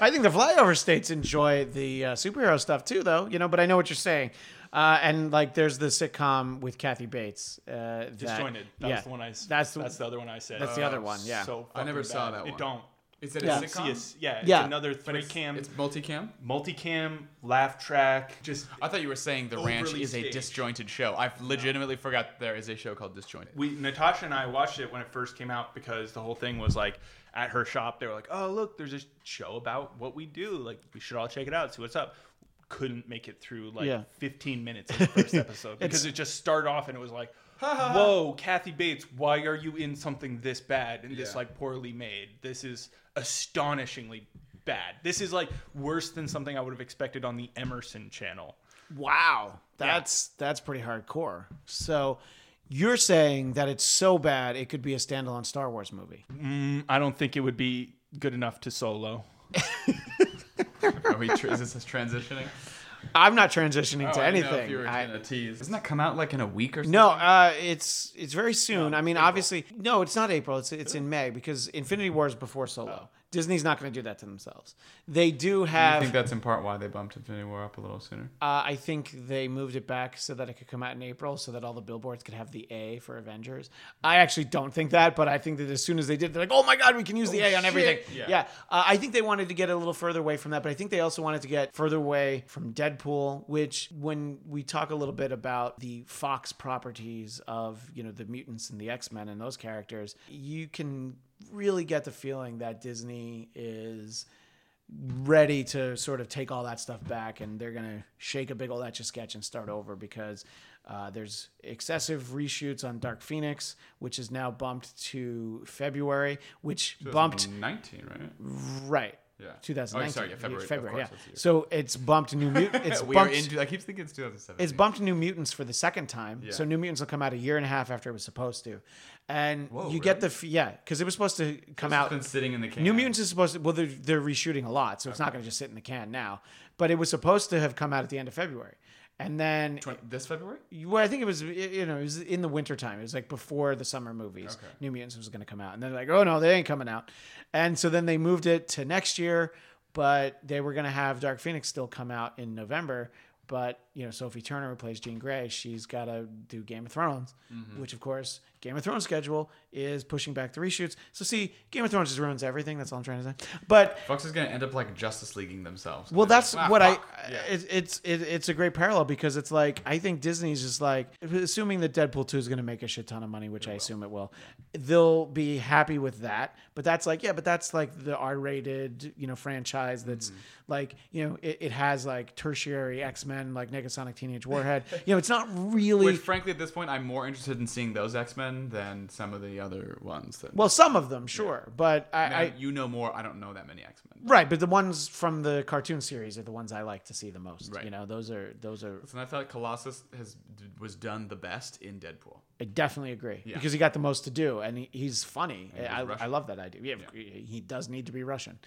I think the flyover states enjoy the uh, superhero stuff too, though. You know, but I know what you're saying. Uh, and like, there's the sitcom with Kathy Bates. Uh, that- Disjointed. That yeah, was the one I. s- That's the, that's the other one I said. that's the other one. Yeah. So I never fucking saw bad. that It don't. Is it Yeah. a See, sitcom? it's, yeah, it's Yeah. another But three it's, multi cam, it's multicam. multicam, laugh track. Just I thought you were saying The Ranch Overly is a disjointed show. I legitimately forgot there is a show called Disjointed. we Natasha and I watched it when it first came out because the whole thing was like at her shop. They were like, "Oh, look, there's a show about what we do. Like, we should all check it out, see what's up." Couldn't make it through like Yeah. 15 minutes of the first episode because it just started off and it was like, "Whoa, Kathy Bates, why are you in something this bad and this Yeah. like poorly made? This is astonishingly bad. This is like worse than something I would have expected on the Emerson channel." Wow, that's that's pretty hardcore. So, you're saying that it's so bad it could be a standalone Star Wars movie? Mm, I don't think it would be good enough to solo. Are we? Tr- is this transitioning? I'm not transitioning Oh, to I know anything. were I-. Doesn't that come out like in a week or something? No, uh, it's it's very soon. I mean, obviously, no, it's not April. It's it's in May because Infinity War is before Solo. Disney's not going to do that to themselves. They do have. I think that's in part why they bumped Infinity War up a little sooner. uh, I think they moved it back so that it could come out in April, so that all the billboards could have the A for Avengers. I actually don't think that, but I think that as soon as they did, they're like, "Oh my God, we can use the A on everything." Yeah. Yeah, uh, I think they wanted to get a little further away from that, but I think they also wanted to get further away from Deadpool. Which, when we talk a little bit about the Fox properties of you know the mutants and the X Men and those characters, you can really get the feeling that Disney is ready to sort of take all that stuff back and they're going to shake a big old etch a sketch and start over because uh, there's excessive reshoots on Dark Phoenix, which is now bumped to February, which bumped 19, right? right. Yeah. 2019. Oh, sorry, yeah, February, February, course, yeah. that's the year. So it's bumped New Mutant. It's we are bumped, into. I keep thinking it's 2017. it's bumped New Mutants for the second time. Yeah. So New Mutants will come out a year and a half after it was supposed to, and Whoa, you get the f- yeah because it was supposed to come out. been sitting in the can. New Mutants is supposed to well they're, they're reshooting a lot, so it's not going to just sit in the can now. But it was supposed to have come out at the end of February, and then Twen- this February? well, I think it was you know it was in the wintertime. It was like before the summer movies. Okay. New Mutants was going to come out, and they're like, oh no, they ain't coming out. And so then they moved it to next year, but they were going to have Dark Phoenix still come out in November. But you know, Sophie Turner, who plays Jean Grey, she's got to do Game of Thrones, Mm-hmm. which of course Game of Thrones schedule is pushing back the reshoots. So see, Game of Thrones just ruins everything. That's all I'm trying to say. But Fox is going to end up like Justice Leaguing themselves. well, that's like, "Ah, what fuck." I. Yeah. It, it's it, it's a great parallel because it's like I think Disney's just like assuming that Deadpool two is going to make a shit ton of money, which I assume it will. They'll be happy with that, but that's like yeah, but that's like the R rated you know franchise that's Mm-hmm. like you know it, it has like tertiary X Men like Negasonic Teenage Warhead. you know, it's not really Which, frankly, at this point, I'm more interested in seeing those X Men than some of the other ones. That, well, some of them sure, but I, Now, I you know more. I don't know that many X Men. right, but the ones from the cartoon series are the ones I like to see the most. Right. You know, those are those are And I thought Colossus has was done the best in Deadpool. I definitely agree Yeah. because he got the most to do and he, he's funny. he's I, I love that idea. Yeah, he does need to be Russian.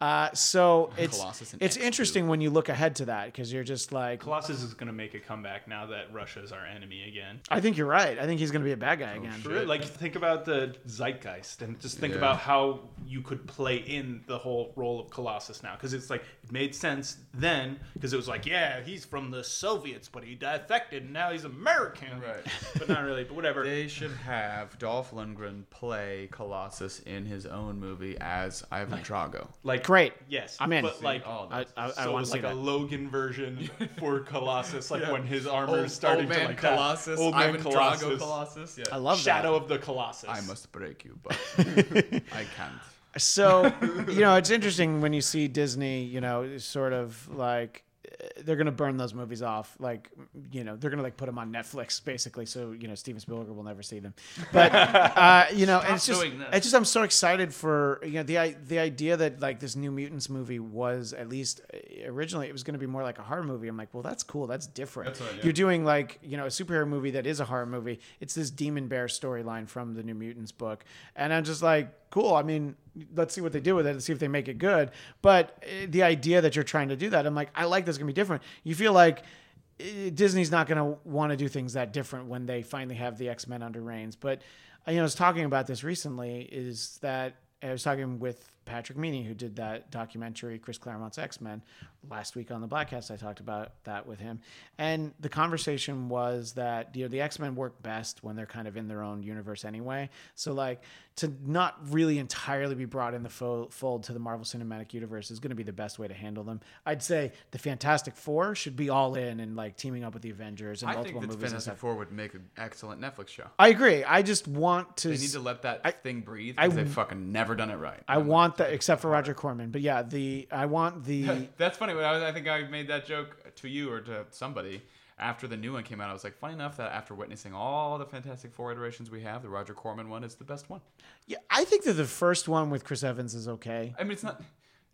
Uh, so it's and it's X2. interesting when you look ahead to that because you're just like, Colossus is going to make a comeback now that Russia's our enemy again. I think you're right. I think he's going to be a bad guy again. Oh, shit. Like think about the zeitgeist and just think Yeah. about how you could play in the whole role of Colossus now because it's like it made sense then because it was like yeah he's from the Soviets but he defected and now he's American Right. but not really but whatever They should have Dolph Lundgren play Colossus in his own movie as Ivan Drago. like Great. yes I'm in. but like Oh, I, I, I so want it's to see like a. Logan version for Colossus like Yeah. when his armor Old, is starting old man to like that. Colossus, old man Ivan Colossus, Drago Colossus. Yeah. I love Shadow of the Colossus I must break you, but I can't. So you know, it's interesting when you see Disney. You know, sort of like they're going to burn those movies off. Like you know, they're going to like put them on Netflix basically. So you know, Steven Spielberg will never see them. But uh, you know, and it's just it's just I'm so excited for you know the the idea that like this New Mutants movie was at least uh, originally it was going to be more like a horror movie. I'm like, well, that's cool. That's different. That's right, yeah. You're doing like you know a superhero movie that is a horror movie. It's this demon bear storyline from the New Mutants book, and I'm just like, cool. I mean, let's see what they do with it and see if they make it good. But uh, the idea that you're trying to do that, I'm like, I like this gonna be different. You feel like uh, Disney's not going to want to do things that different when they finally have the X Men under reins. But you know, I was talking about this recently. Is that I was talking with Patrick Meaney, who did that documentary, Chris Claremont's X Men, last week on the Bladtcast. I talked about that with him, and the conversation was that you know the X Men work best when they're kind of in their own universe anyway. So like to not really entirely be brought in the fo- fold to the Marvel Cinematic Universe is going to be the best way to handle them. I'd say the Fantastic Four should be all in and like teaming up with the Avengers and I multiple think that movies Fantastic. Four would make an excellent Netflix show. I agree. I just want to. They need to let that I- thing breathe because they've fucking never done it right. I want that, except for Roger Corman. But yeah, the I want the. That's funny. I, was, I think I made that joke to you or to somebody after the new one came out. I was like, funny enough that after witnessing all the Fantastic Four iterations we have, the Roger Corman one is the best one. Yeah, I think that the first one with Chris Evans is okay. I mean, it's not.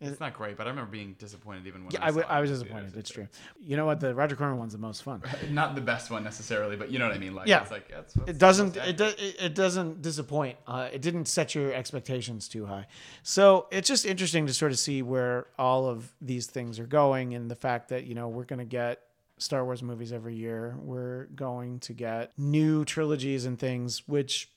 It's not great, but I remember being disappointed even when Yeah, I, I, w- saw I it was disappointed. It's true. You know what? The Roger Corman one's the most fun. Not the best one necessarily, but you know what I mean. Like, Yeah. it's like that's, that's It doesn't. It, do, it it doesn't disappoint. Uh, it didn't set your expectations too high. So it's just interesting to sort of see where all of these things are going, and the fact that you know we're going to get Star Wars movies every year. We're going to get new trilogies and things, which.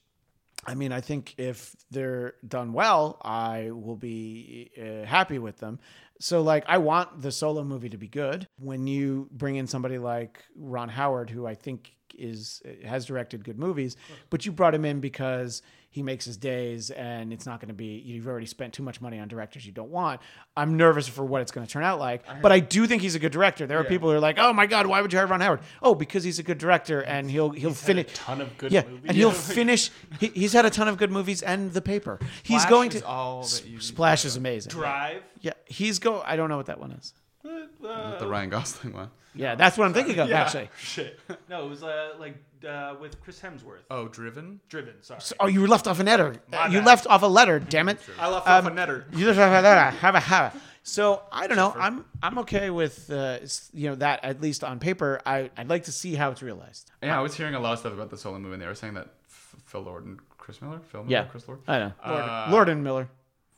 I mean, I think if they're done well, I will be uh, happy with them. So, like, I want the solo movie to be good. When you bring in somebody like Ron Howard, who I think is has directed good movies, but you brought him in because he makes his days, and it's not going to be. You've already spent too much money on directors you don't want. I'm nervous for what it's going to turn out like, but I do think he's a good director. There are people who are like, "Oh my God, why would you hire Ron Howard?" Oh, because he's a good director, and he'll he'll finish a ton of good yeah, movies. and he'll finish. He, he's had a ton of good movies and the paper. He's Splash going to all that you need to Splash is amazing. Drive. Yeah, he's go. I don't know what that one is. Uh, the Ryan Gosling one. Yeah, that's what I'm thinking of yeah. actually. Shit. No, it was uh, like uh, with Chris Hemsworth. Oh, Driven. Driven. Sorry. Oh, you left off a letter. My you bad. left off a letter. Damn it. I left Um, off a netter. You just have a letter. Have a have a. So I don't know. I'm I'm okay with uh, s- you know that at least on paper. I I'd like to see how it's realized. Yeah, I was hearing a lot of stuff about the solo movie, and they were saying that F- Phil Lord and Chris Miller, Phil Miller, Yeah. Chris Lord. I know. Lord, Uh, Lord and Miller.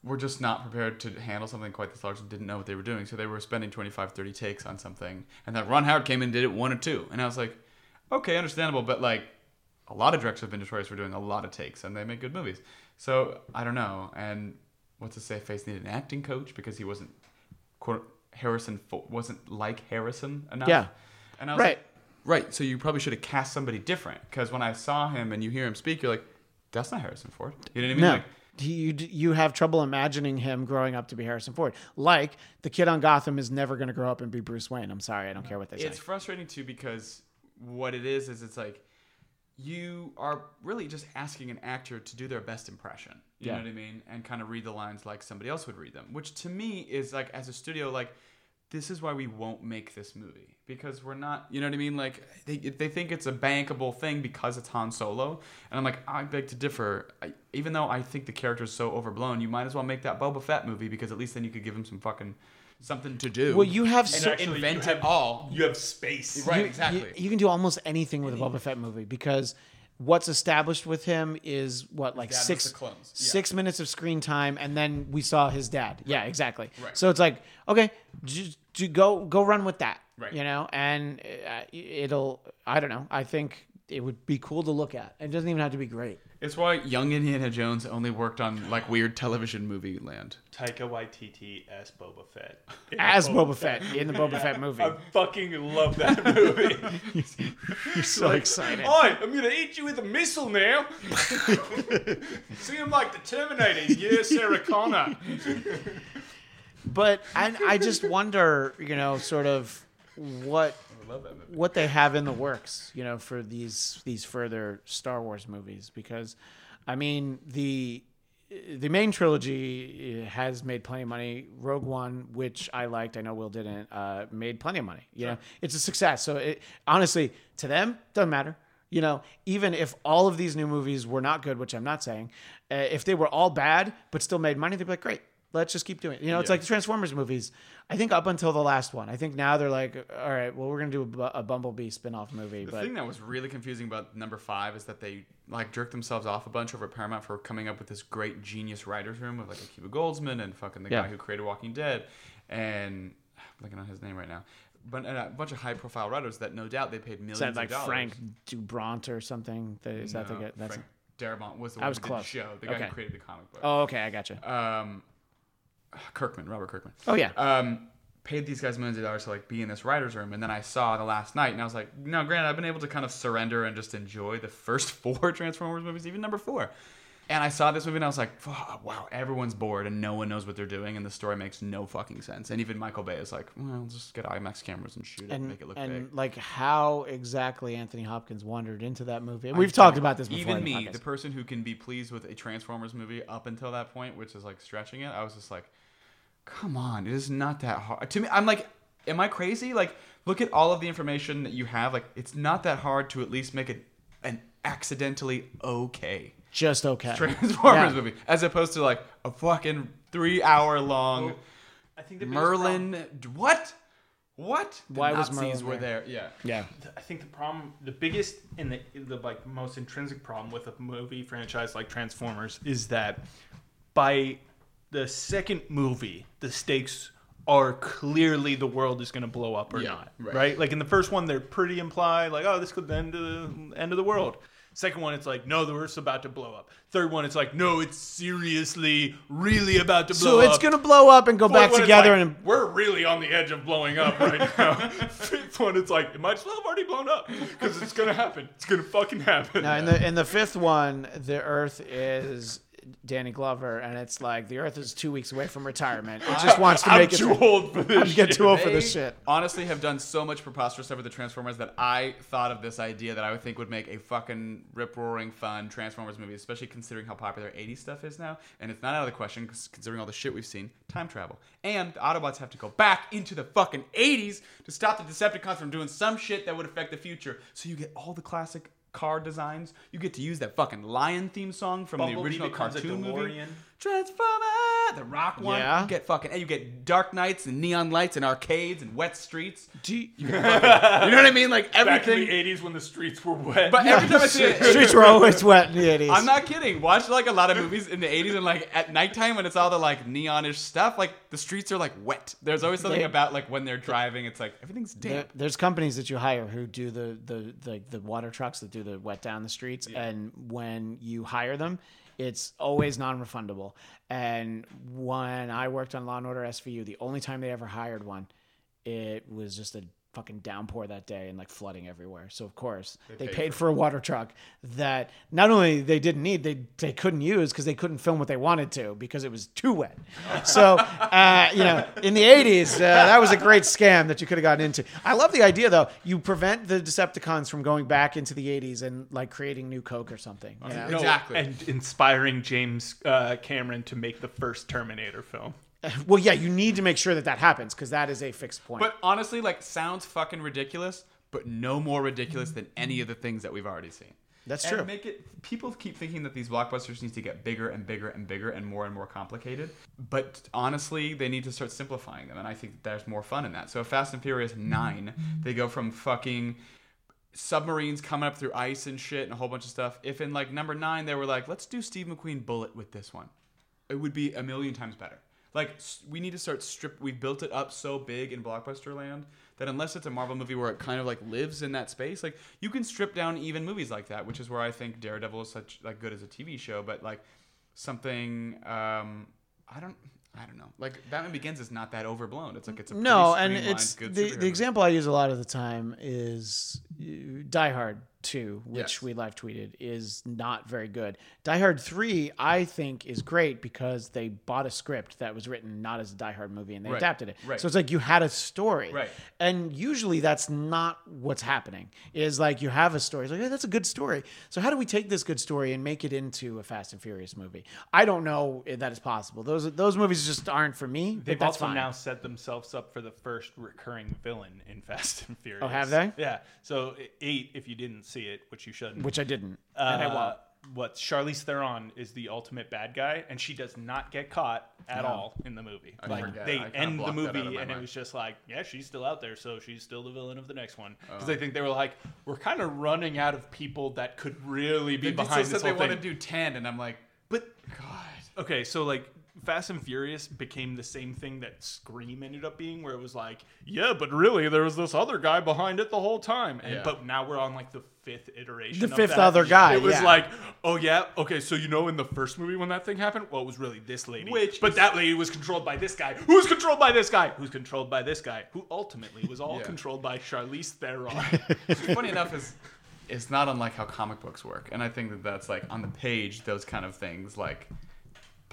Were just not prepared to handle something quite this large and didn't know what they were doing. So they were spending 25, 30 takes on something. And then Ron Howard came in and did it one or two. And I was like, okay, understandable. But like, a lot of directors have been notorious for doing a lot of takes and they make good movies. So I don't know. And what's to say face needed an acting coach because he wasn't, quote, Harrison wasn't like Harrison enough. Yeah. And I was Right. like, right. So you probably should have cast somebody different because when I saw him and you hear him speak, you're like, that's not Harrison Ford. You know what I mean? No. Like, you, you have trouble imagining him growing up to be Harrison Ford. Like the kid on Gotham is never going to grow up and be Bruce Wayne. I'm sorry, I don't care what they say. it's frustrating too because what it is is it's like you are really just asking an actor to do their best impression. You Yeah. know what I mean? And kind of read the lines like somebody else would read them, which to me is like as a studio like this is why we won't make this movie. Because we're not you know what i mean? Like they, they think it's a bankable thing because it's han solo and i'm like i beg to differ. I, even though i think the character is so overblown you might as well make that boba fett movie because at least then you could give him some fucking something to do. Well, you have and so, actually, invent you it all. You have space. Right, you, exactly. You, you can do almost anything with a Boba Fett movie because what's established with him is what like six. Yeah. six minutes of screen time, and then we saw his dad. Yeah, exactly. Right. So it's like okay, just, just go go run with that. Right. You know, and uh, it'll I don't know. I think it would be cool to look at. It doesn't even have to be great. It's why young Indiana Jones only worked on like weird television movie land. Taika Waititi as Boba Fett. As Boba Fett in the Boba Fett movie. I fucking love that movie. You're so excited. Oi, I'm gonna eat you with a missile now. See him like the Terminator. Yeah, Sarah Connor. But I, I just wonder, you know, sort of what I love that movie. what they have in the works, you know, for these these further Star Wars movies because I mean, the the main trilogy has made plenty of money. Rogue One, which I liked, I know Will didn't, uh, made plenty of money. You know, it's a success. So it, honestly, to them, doesn't matter. You know, even if all of these new movies were not good, which I'm not saying, uh, if they were all bad but still made money, they'd be like, great, let's just keep doing it. You know, it's Yeah. like the Transformers movies. I think up until the last one, I think now they're like, all right, well, we're gonna do a, a Bumblebee spin-off movie, The but thing that was really confusing about number five is that they like jerked themselves off a bunch over Paramount for coming up with this great genius writers room with like Akiva Goldsman and fucking the Yeah. guy who created Walking Dead, and I'm blanking on his name right now, but a bunch of high profile writers that no doubt they paid millions is that like. Frank Dubront or something? That, is that the guy? That's Frank Darabont was the I one was who did the show, the guy Okay. who created the comic book. oh, okay, I gotcha. Um, Kirkman, Robert Kirkman. Oh yeah, um, paid these guys millions of dollars to like be in this writer's room, and then I saw the Last Knight, and I was like, no, granted, I've been able to kind of surrender and just enjoy the first four Transformers movies, even number four. And I saw this movie, and I was like, "Fuck, wow, everyone's bored, and no one knows what they're doing, and the story makes no fucking sense. And even Michael Bay is like, well, just get IMAX cameras and shoot it, and and make it look good. and big. like how exactly Anthony Hopkins wandered into that movie. We've talked about this before. Even the me, the person who can be pleased with a Transformers movie up until that point, which is like stretching it, I was just like, come on, it is not that hard. To me, I'm like, am I crazy? Like, look at all of the information that you have. Like, it's not that hard to at least make it an accidentally okay just okay. Transformers Yeah. movie, as opposed to like a fucking three hour long I think the biggest problem- Merlin. What? What? The Why was Nazis Merlin were there? there? Yeah. Yeah, I think the problem, the biggest and the, the like most intrinsic problem with a movie franchise like Transformers is that by the second movie, the stakes are clearly the world is going to blow up or Yeah, not, right. right. Like in the first one, they're pretty implied, like oh, this could end the end of the world. Second one, it's like no, the Earth's about to blow up. Third one, it's like no, it's seriously, really about to blow up. so up. it's gonna blow up and go Fourth back one, together like, and we're really on the edge of blowing up right now. Fifth one, it's like it might as well have already blown up because it's gonna happen. It's gonna fucking happen. Now, in the in the fifth one, the Earth is Danny Glover, and it's like the Earth is two weeks away from retirement. It just wants to I'm make it. too old for this. I'm shit. too old for this shit. Honestly, have done so much preposterous stuff with the Transformers that I thought of this idea that I would think would make a fucking rip roaring fun Transformers movie, especially considering how popular 80s stuff is now. And it's not out of the question considering all the shit we've seen. Time travel, and the Autobots have to go back into the fucking 80s to stop the Decepticons from doing some shit that would affect the future. So you get all the classic car designs. You get to use that fucking lion theme song from the original cartoon movie. DeLorean. Transformers. the Rock one. Yeah. You get fucking. and You get dark nights and neon lights and arcades and wet streets. Do you- You know what I mean? Like Back in everything. the '80s when the streets were wet. But every time I see it, streets were always wet in the 80s. I'm not kidding. Watch like a lot of movies in the 80s and like at nighttime when it's all the like neonish stuff. Like the streets are like wet. There's always something They- about like when they're driving. It's like everything's There, damp. there's companies that you hire who do the the the, the water trucks that do the wet down the streets, and when you hire them, it's always non-refundable. And when I worked on Law and Order SVU, the only time they ever hired one, it was just a fucking downpour that day and like flooding everywhere. So of course they, paid paid for a water truck that not only they didn't need, they they couldn't use because they couldn't film what they wanted to because it was too wet. So uh, you know, in the '80s, uh, that was a great scam that you could have gotten into. I love the idea though. You prevent the Decepticons from going back into the '80s and like creating new Coke or something. you know? Exactly. and inspiring James uh, Cameron to make the first Terminator film. Well, yeah, you need to make sure that that happens because that is a fixed point. But honestly, like sounds fucking ridiculous, but no more ridiculous than any of the things that we've already seen. That's And true. Make it. People keep thinking that these blockbusters need to get bigger and bigger and bigger and more and more complicated. But honestly, they need to start simplifying them, and I think there's more fun in that. So Fast and Furious Nine, they go from fucking submarines coming up through ice and shit and a whole bunch of stuff. If in like number nine they were like, let's do Steve McQueen Bullitt with this one, it would be a million times better. Like we need to start strip. We've built it up so big in blockbuster land that unless it's a Marvel movie where it kind of like lives in that space, like you can strip down even movies like that, which is where I think Daredevil is such like good as a TV show. But like something, um, I don't. I don't know. Like Batman Begins is not that overblown. It's like it's a no, and it's good the, the example I use a lot of the time is uh, Die Hard 2, which Yes. we live tweeted, is not very good. Die Hard 3, I think, is great because they bought a script that was written not as a Die Hard movie and they Right, adapted it. right. So it's like you had a story. Right. And usually that's not what's happening. Is like you have a story. It's like, hey, that's a good story. So how do we take this good story and make it into a Fast and Furious movie? I don't know if that is possible. Those those movies just aren't for me. They've also fine. now set themselves up for the first recurring villain in Fast and Furious. Oh, have they? Yeah. So eight, if you didn't see it, which you shouldn't. which I didn't. and I uh, won't. what Charlize Theron is the ultimate bad guy, and she does not get caught at all in the movie. I like forget. they I kinda end the blocked that out of movie, my and it mind. was just like, yeah, she's still out there, so she's still the villain of the next one. Because I think they were like, we're kind of running out of people that could really be They behind this said whole they thing. want to do ten, and I'm like, but God. Okay, so like Fast and Furious became the same thing that Scream ended up being, where it was like, yeah, but really there was this other guy behind it the whole time. And Yeah. but now we're on like the fifth iteration. The of fifth that. other guy, It was yeah. like, oh yeah, okay, so you know in the first movie when that thing happened, well it was really this lady. Which but is- that lady was controlled by this guy. Who's controlled by this guy? Who's controlled by this guy? Who ultimately was all Yeah. controlled by Charlize Theron. funny enough is it's not unlike how comic books work and i think that that's like on the page those kind of things like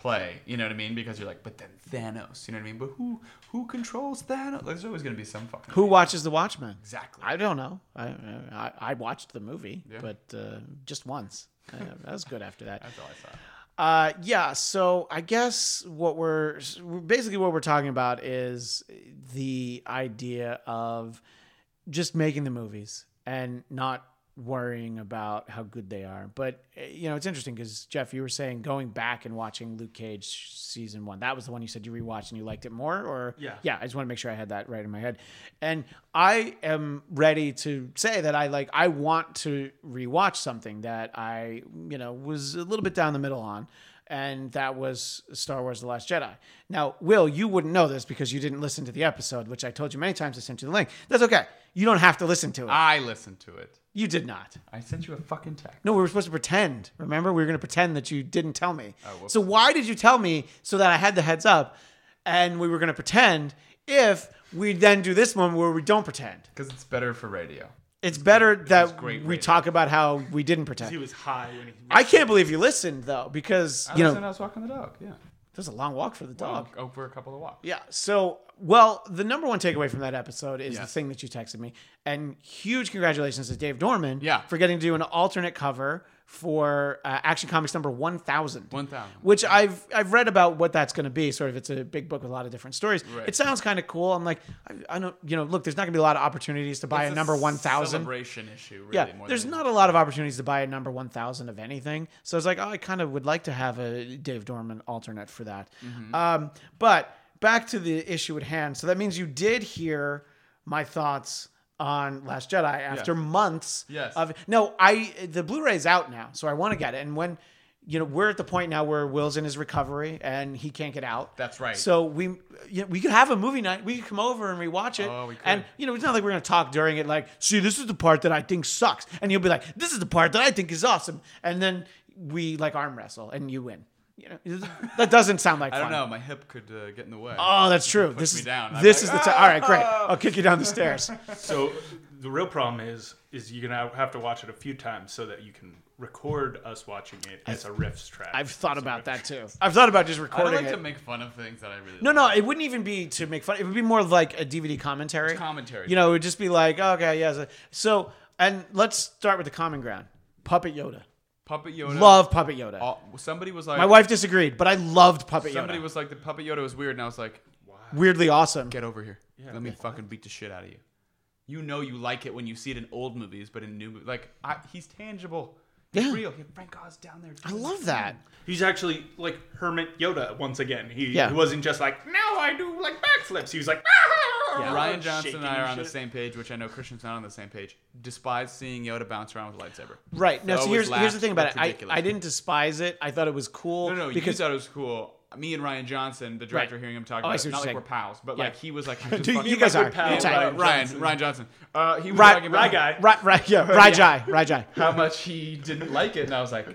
play you know what i mean because you're like but then thanos you know what i mean but who who controls thanos there's always going to be some fucking Who watches The Watchmen? exactly I don't know. I I, I watched the movie, Yeah. but uh, just once. Uh, that was good after that. that's all i saw Uh, yeah. So I guess what we're basically what we're talking about is the idea of just making the movies and not worrying about how good they are. But uh, you know, it's interesting because Jeff, you were saying going back and watching Luke Cage season one. That was the one you said you rewatched and you liked it more, or Yeah. yeah. I just want to make sure I had that right in my head. And I am ready to say that I like I want to rewatch something that I you know was a little bit down the middle on. And that was Star Wars: The Last Jedi. Now, Will, you wouldn't know this because you didn't listen to the episode, which I told you many times. I sent you the link. That's okay. You don't have to listen to it. i listened to it You did not. i sent you a fucking text No, we were supposed to pretend. Remember, we were going to pretend that you didn't tell me. Oh, whoops. so why did you tell me so that I had the heads up, and we were going to pretend if we then do this one where we don't pretend? because it's better for radio It's better that great we radio. talk about how we didn't he pretend. was high when he I can't believe you listened though, because I you know I was walking the dog yeah there's a long walk for the dog. I'll go for a couple of walks Yeah. So, well, the number one takeaway from that episode is the thing that you texted me, and huge congratulations to Dave Dorman, Yeah. for getting to do an alternate cover for uh, Action Comics number 1000. 1000. Which I've I've read about what that's going to be. Sort of, it's a big book with a lot of different stories. Right. It sounds kind of cool. I'm like, I, I don't, you know, look, there's not going to be a lot of opportunities to buy It's a number 1000. celebration issue. Really, Yeah, more there's not a lot of opportunities to buy a number 1000 of anything. So it's like, oh, I kind of would like to have a Dave Dorman alternate for that. Mm-hmm. Um, but back to the issue at hand. So that means you did hear my thoughts on Last Jedi after months Yes. of no, I the Blu-ray's out now, so I want to get it. And when you know, we're at the point now where Will's in his recovery and he can't get out. That's right. So we, you know, we could have a movie night. We could come over and rewatch it. Oh, we could. And you know, it's not like we're gonna talk during it. Like, see, this is the part that I think sucks, and you'll be like, this is the part that I think is awesome, and then we like arm wrestle and you win. You know, that doesn't sound like I fun. don't know. My hip could uh, get in the way. Oh, that's true. push This me is down. I'm this like, is the time. All right, great. I'll kick you down the stairs. So the real problem is is you're gonna have to watch it a few times so that you can record us watching it as a RiffTrax. I've thought about that too. I've thought about just I don't recording like it. to make fun of things that I really No, like. no, it wouldn't even be to make fun. It would be more like a DVD commentary. It's commentary. You know, it would just be like, okay, yeah. so- So, and let's start with the common ground. Puppet Yoda. Puppet Yoda. Love Puppet Yoda. Somebody was like. My wife disagreed, but I loved Puppet Yoda. Somebody Yoda. was like, the Puppet Yoda was weird, and I was like, Weirdly awesome. get over here. Let me fucking beat the shit out of you. You know you like it when you see it in old movies, but in new movies, like I, he's tangible. He's Yeah. real. He had Frank Oz down there. I love that. He's actually like Hermit Yoda once again. He, Yeah. he wasn't just like now I do like backflips. He was like Yeah. Rian Johnson and I are on the shit. same page, which I know Christian's not on the same page. Despise seeing Yoda bounce around with a lightsaber. Right. No, so here's here's the thing about it. I. I didn't despise it. I thought it was cool. No, no, you because thought it was cool. Me and Rian Johnson, the director, Right. hearing him talk Oh, about it, not you're like we're pals, but Yeah. like he was like, Dude, fucking- you guys are. pals, You're tight. Uh, Ryan Ryan, Johnson. Rian Johnson. Uh, he was Right- talking Right about guy. right, right, yeah, Rajai, Rajai. how much he didn't like it, and I was like,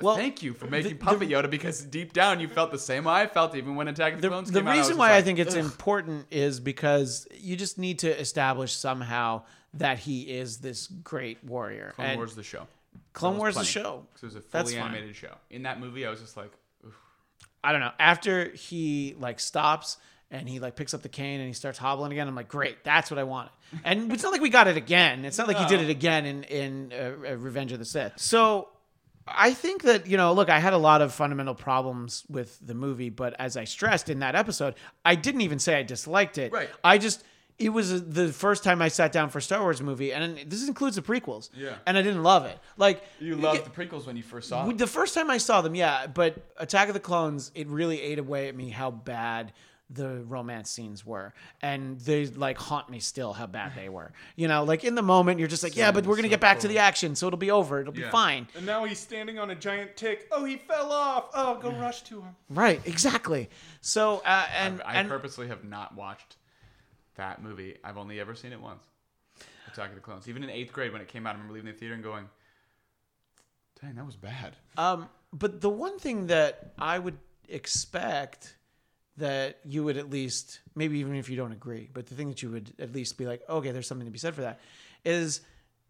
Well, thank you for making the- Puppet Yoda because deep down you felt the same way I felt even when Attack of the, the, Clones the came out. The reason why just I think it's important is because you just need to establish somehow that he is this great warrior. Clone And Wars the show. Clone Wars the show. show. 'Cause It was a That's fully fine. animated show. In that movie, I was just like, oof. I don't know. After he like stops and he like picks up the cane and he starts hobbling again, I'm like, great, that's what I wanted. And it's not like we got it again. It's not like he did it again in in uh, uh, Revenge of the Sith. So I think that you know, look, I had a lot of fundamental problems with the movie, but as I stressed in that episode, I didn't even say I disliked it. Right. I just. It was the first time I sat down for a Star Wars movie, and this includes the prequels. Yeah. And I didn't love it. Like You loved the prequels when you first saw them. the first time I saw them, yeah, but Attack of the Clones, it really ate away at me how bad the romance scenes were, and they like haunt me still how bad they were. You know, like in the moment, you're just like, yeah, but we're gonna so get back to the action, so it'll be over, it'll be fine. And now he's standing on a giant tick. Oh, he fell off. Oh, go rush to him. Right, exactly. So, uh, and I and purposely have not watched that movie. I've only ever seen it once. Attack of the Clones. Even in eighth grade when it came out, I remember leaving the theater and going, "Dang, that was bad." Um, but the one thing that I would expect that you would at least, maybe even if you don't agree, but the thing that you would at least be like, okay, there's something to be said for that, is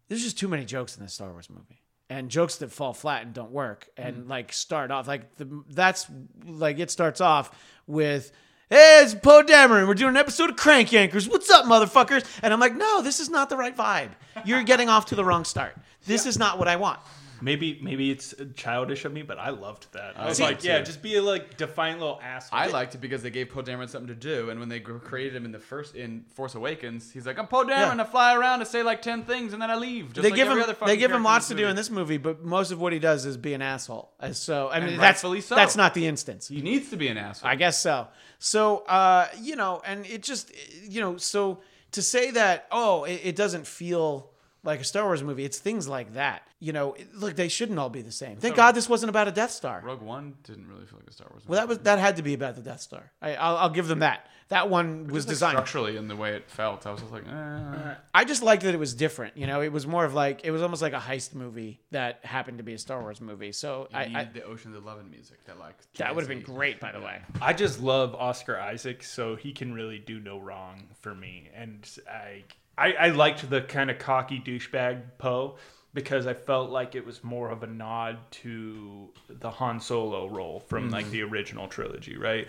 there's just too many jokes in this Star Wars movie. And jokes that fall flat and don't work, and mm. like start off like the that's like it starts off with, "Hey, it's Poe Dameron. We're doing an episode of Crank Yankers. What's up, motherfuckers?" And I'm like, "No, this is not the right vibe. You're getting off to the wrong start. This is not what I want." Maybe maybe it's childish of me, but I loved that. I was did like, yeah, just be a like defiant little asshole. I liked it because they gave Poe Dameron something to do, and when they created him in the first in Force Awakens, he's like, "I'm Poe Dameron. Yeah. I fly around to say like ten things, and then I leave." Just they like give every him other they fucking give him lots to do in this movie, but most of what he does is be an asshole. And so I mean And that's so. that's not the instance. He needs to be an asshole. I guess so. So uh, you know, and it just you know, so to say that oh, it, it doesn't feel like a Star Wars movie, it's things like that. You know, look, they shouldn't all be the same. Thank God this wasn't about a Death Star. Rogue One didn't really feel like a Star Wars. Movie. Well, that was that had to be about the Death Star. I, I'll, I'll give them that. That one was Just, like, designed. structurally in the way it felt. I was just like, eh. I just liked that it was different. You know, it was more of like it was almost like a heist movie that happened to be a Star Wars movie. So You I, needed I the Ocean's Eleven music that like that would have been great, by the way. I just love Oscar Isaac, so he can really do no wrong for me. And I, I, I liked the kind of cocky douchebag Poe because I felt like it was more of a nod to the Han Solo role from like the original trilogy, right?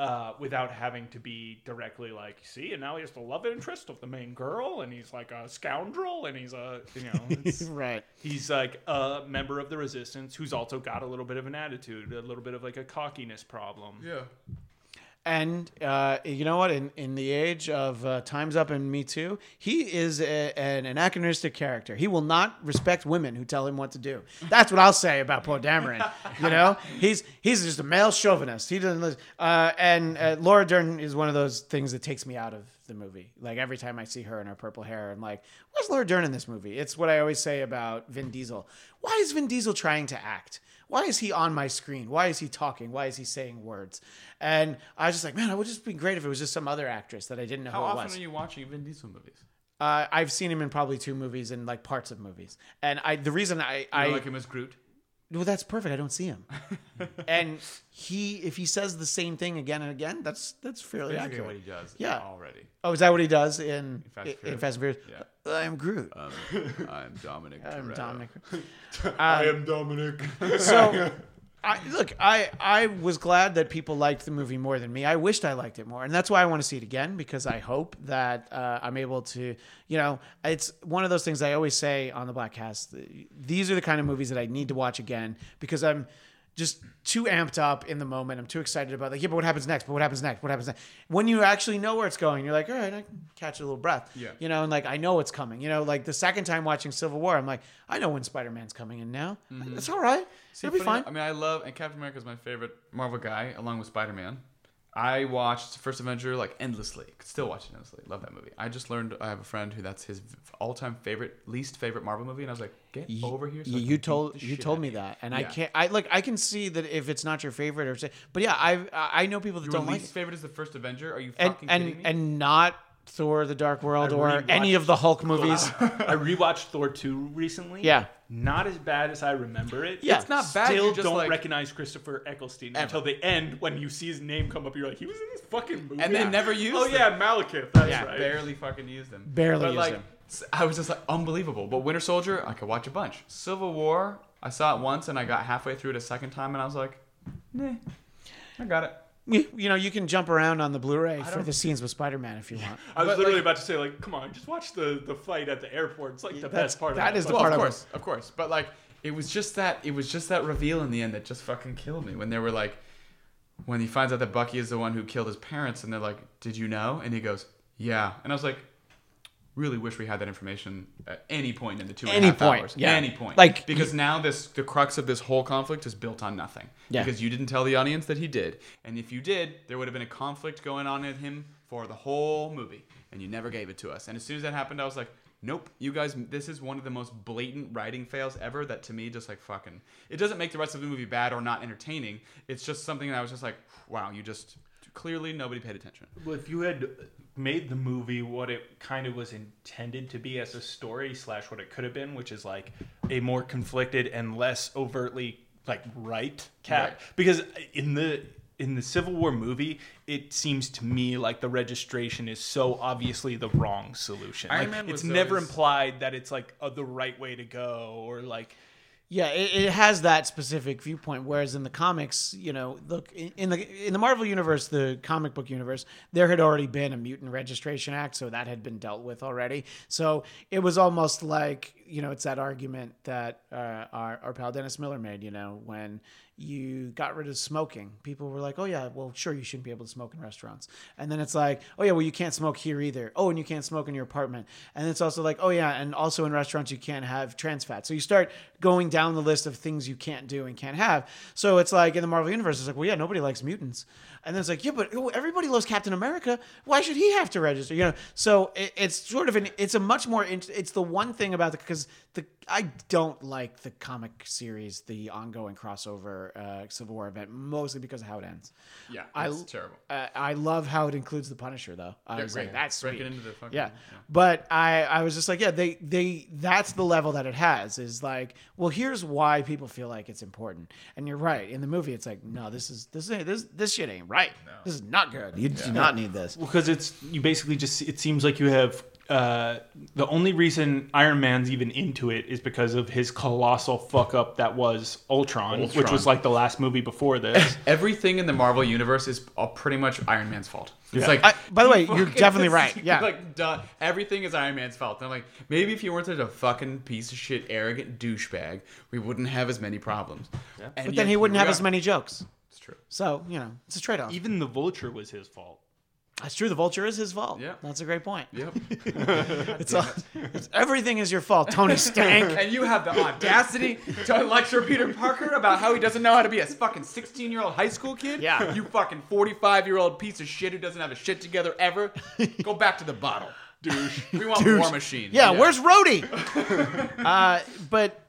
uh, without having to be directly like, see, and now he's the love interest of the main girl, and he's like a scoundrel, and he's a, you know, it's, right. he's like a member of the resistance who's also got a little bit of an attitude, a little bit of like a cockiness problem. Yeah. And uh, you know what? In in the age of uh, Times Up and Me Too, he is a, an anachronistic character. He will not respect women who tell him what to do. That's what I'll say about Poe Dameron. You know, he's he's just a male chauvinist. He doesn't. listen- Uh, and uh, Laura Dern is one of those things that takes me out of the movie. Like every time I see her in her purple hair, I'm like, "Where's Laura Dern in this movie?" It's what I always say about Vin Diesel. Why is Vin Diesel trying to act? Why is he on my screen? Why is he talking? Why is he saying words? And I was just like, man, it would just be great if it was just some other actress that I didn't know How who it often was. are you watching Vin Diesel movies? uh, I've seen him in probably two movies and like parts of movies. And I, the reason I, You I like him as Groot? well, that's perfect. I don't see him. and he, if he says the same thing again and again, that's that's fairly Basically accurate. what he does Yeah. already. Oh, is that what he does in Fast in, and Fast and Furious? Yeah. I am Groot. Um, I'm Dominic. I'm Toretto. Dominic. I am Dominic. so I, look, I I was glad that people liked the movie more than me. I wished I liked it more, and that's why I want to see it again because I hope that uh, I'm able to. You know, it's one of those things I always say on the Bladtcast. These are the kind of movies that I need to watch again because I'm just too amped up in the moment. I'm too excited about like, yeah, but what happens next? But what happens next? What happens next? When you actually know where it's going, you're like, all right, I can catch a little breath. Yeah. You know, and like I know what's coming. You know, like the second time watching Civil War, I'm like, I know when Spider Man's coming in now. Mm-hmm. It's all right. See, It'll be fine. I mean, I love and Captain America is my favorite Marvel guy, along with Spider Man. I watched First Avenger like endlessly. Could still watch it endlessly. Love that movie. I just learned I have a friend who that's his all-time favorite, least favorite Marvel movie, and I was like, get over here. So you told you told me that, and I can't. I like. I can see that if it's not your favorite or say, but yeah, I I know people that Your don't like least favorite is the first Avenger. Are you and fucking and kidding me? and not Thor: The Dark World I or any of the Hulk movies. I rewatched Thor 2 recently. Yeah. Not as bad as I remember it. Yeah. It's not bad, Still you're just don't like- recognize Christopher Eccleston Ever. until the end when you see his name come up. You're like, he was in this fucking movie. And they never used Oh him. yeah, Malekith. That's Yeah, right. barely fucking used them. Barely but used like, him. s- I was just like unbelievable. But Winter Soldier, I could watch a bunch. Civil War, I saw it once and I got halfway through it a second time and I was like, nah, I got it. You you know, you can jump around on the Blu-ray for the scenes with Spider-Man if you want. I was But, literally like- about to say like, come on, just watch the the fight at the airport. It's like the That's- best part. that of is the well, part of of it. course, of course. But like, it was just that. It was just that reveal in the end that just fucking killed me. When they were like, when he finds out that Bucky is the one who killed his parents, and they're like, "Did you know?" And he goes, "Yeah." And I was like, really wish we had that information at any point in the two and a half point, hours. yeah. Any point. Like, because now this the crux of this whole conflict is built on nothing. Yeah. Because you didn't tell the audience that he did, and if you did, there would have been a conflict going on in him for the whole movie, and you never gave it to us. And as soon as that happened, I was like. Nope, you guys. This is one of the most blatant writing fails ever. That to me, just like fucking, it doesn't make the rest of the movie bad or not entertaining. It's just something that I was just like, wow, you just clearly nobody paid attention. Well, if you had made the movie what it kind of was intended to be as a story slash what it could have been, which is like a more conflicted and less overtly like right cap, Right. because in the in the Civil War movie, it seems to me like the registration is so obviously the wrong solution. Iron like, Man it's never always- implied that it's like uh, the right way to go or like Yeah, it, it has that specific viewpoint. Whereas in the comics, you know, look in, the in the Marvel universe, the comic book universe, there had already been a mutant registration act, so that had been dealt with already. So it was almost like you know, it's that argument that uh, our our pal Dennis Miller made. You know, when you got rid of smoking, people were like, "Oh yeah, well sure you shouldn't be able to smoke in restaurants," and then it's like, "Oh yeah, well you can't smoke here either." Oh, and you can't smoke in your apartment, and it's also like, "Oh yeah, and also in restaurants you can't have trans fat." So you start going down the list of things you can't do and can't have. So it's like in the Marvel universe, it's like, "Well yeah, nobody likes mutants," and then it's like, "Yeah, but oh, everybody loves Captain America. Why should he have to register?" You know, so it, it's sort of an it's a much more it's the one thing about the because the I don't like the comic series, the ongoing crossover uh, Civil War event, mostly because of how it ends. Yeah, I- it's terrible. Uh, I love how it includes the Punisher, though. I Yeah, was like, that's Break sweet. it into the fucking- yeah. yeah. But I, I was just like, yeah, they, they, that's the level that it has. Is like, well, here's why people feel like it's important. And you're right. In the movie, it's like, no, this is this ain't this this shit ain't right. This is not good. You do not need this. because it's you basically just it seems like you have uh, the only reason Iron Man's even into it is because of his colossal fuck up that was Ultron, which was like the last movie before this. Everything in the Marvel universe is all pretty much Iron Man's fault. It's Yeah. like, I- by the way, you're fucking- definitely right. Yeah. like duh, everything is Iron Man's fault. And I'm like, maybe if you weren't such a fucking piece of shit, arrogant douchebag, we wouldn't have as many problems. And But yet then he wouldn't have are. as many jokes. It's true. So you know, it's a trade-off. even the Vulture was his fault. That's true. The vulture is his fault. Yeah. that's a great point. Yep. It's, all, it's everything is your fault, Tony Stank. and you have the audacity to lecture Peter Parker about how he doesn't know how to be a fucking 16 year old high school kid? Yeah. You fucking 45 year old piece of shit who doesn't have a shit together ever? Go back to the bottle. Douche. We want Douche. War Machine. Yeah, where's Rhodey? uh, but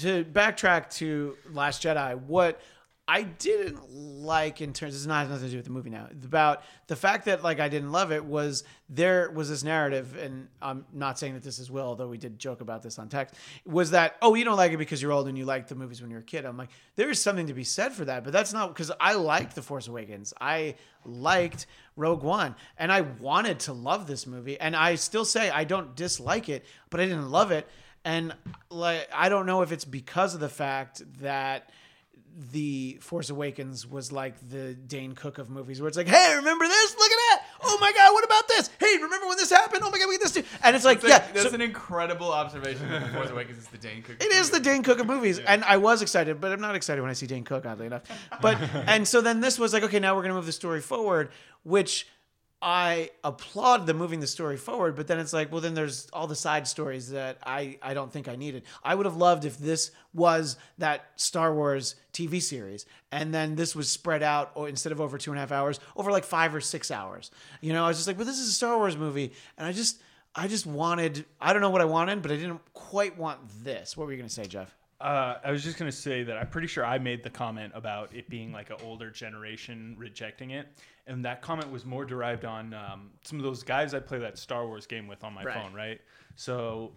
to backtrack to Last Jedi, what I didn't like in terms, it's not nothing to do with the movie now. About the fact that like I didn't love it was there was this narrative, and I'm not saying that this is Will, although we did joke about this on text. Was that oh you don't like it because you're old and you liked the movies when you were a kid? I'm like there is something to be said for that, but that's not because I liked The Force Awakens. I liked Rogue One, and I wanted to love this movie, and I still say I don't dislike it, but I didn't love it, and like I don't know if it's because of the fact that the Force Awakens was like the Dane Cook of movies, where it's like, hey, remember this? Look at that! Oh my god, what about this? Hey, remember when this happened? Oh my god, we get this too. And it's like, like- yeah, That's so- an incredible observation. that The Force Awakens is the Dane Cook. it is the Dane Cook of movies, and I was excited, but I'm not excited when I see Dane Cook, oddly enough. But and so then this was like, okay, now we're gonna move the story forward, which I applaud the moving the story forward, but then it's like, well, then there's all the side stories that I I don't think I needed. I would have loved if this was that Star Wars TV series, and then this was spread out, or instead of over two and a half hours, over like five or six hours. You know, I was just like, well, this is a Star Wars movie, and I just. I just wanted, I don't know what I wanted, but I didn't quite want this. What were you to say, Jeff? Uh, I was just gonna say that I'm pretty sure I made the comment about it being like an older generation rejecting it, and that comment was more derived on um, some of those guys I play that Star Wars game with on my Right. phone, right? So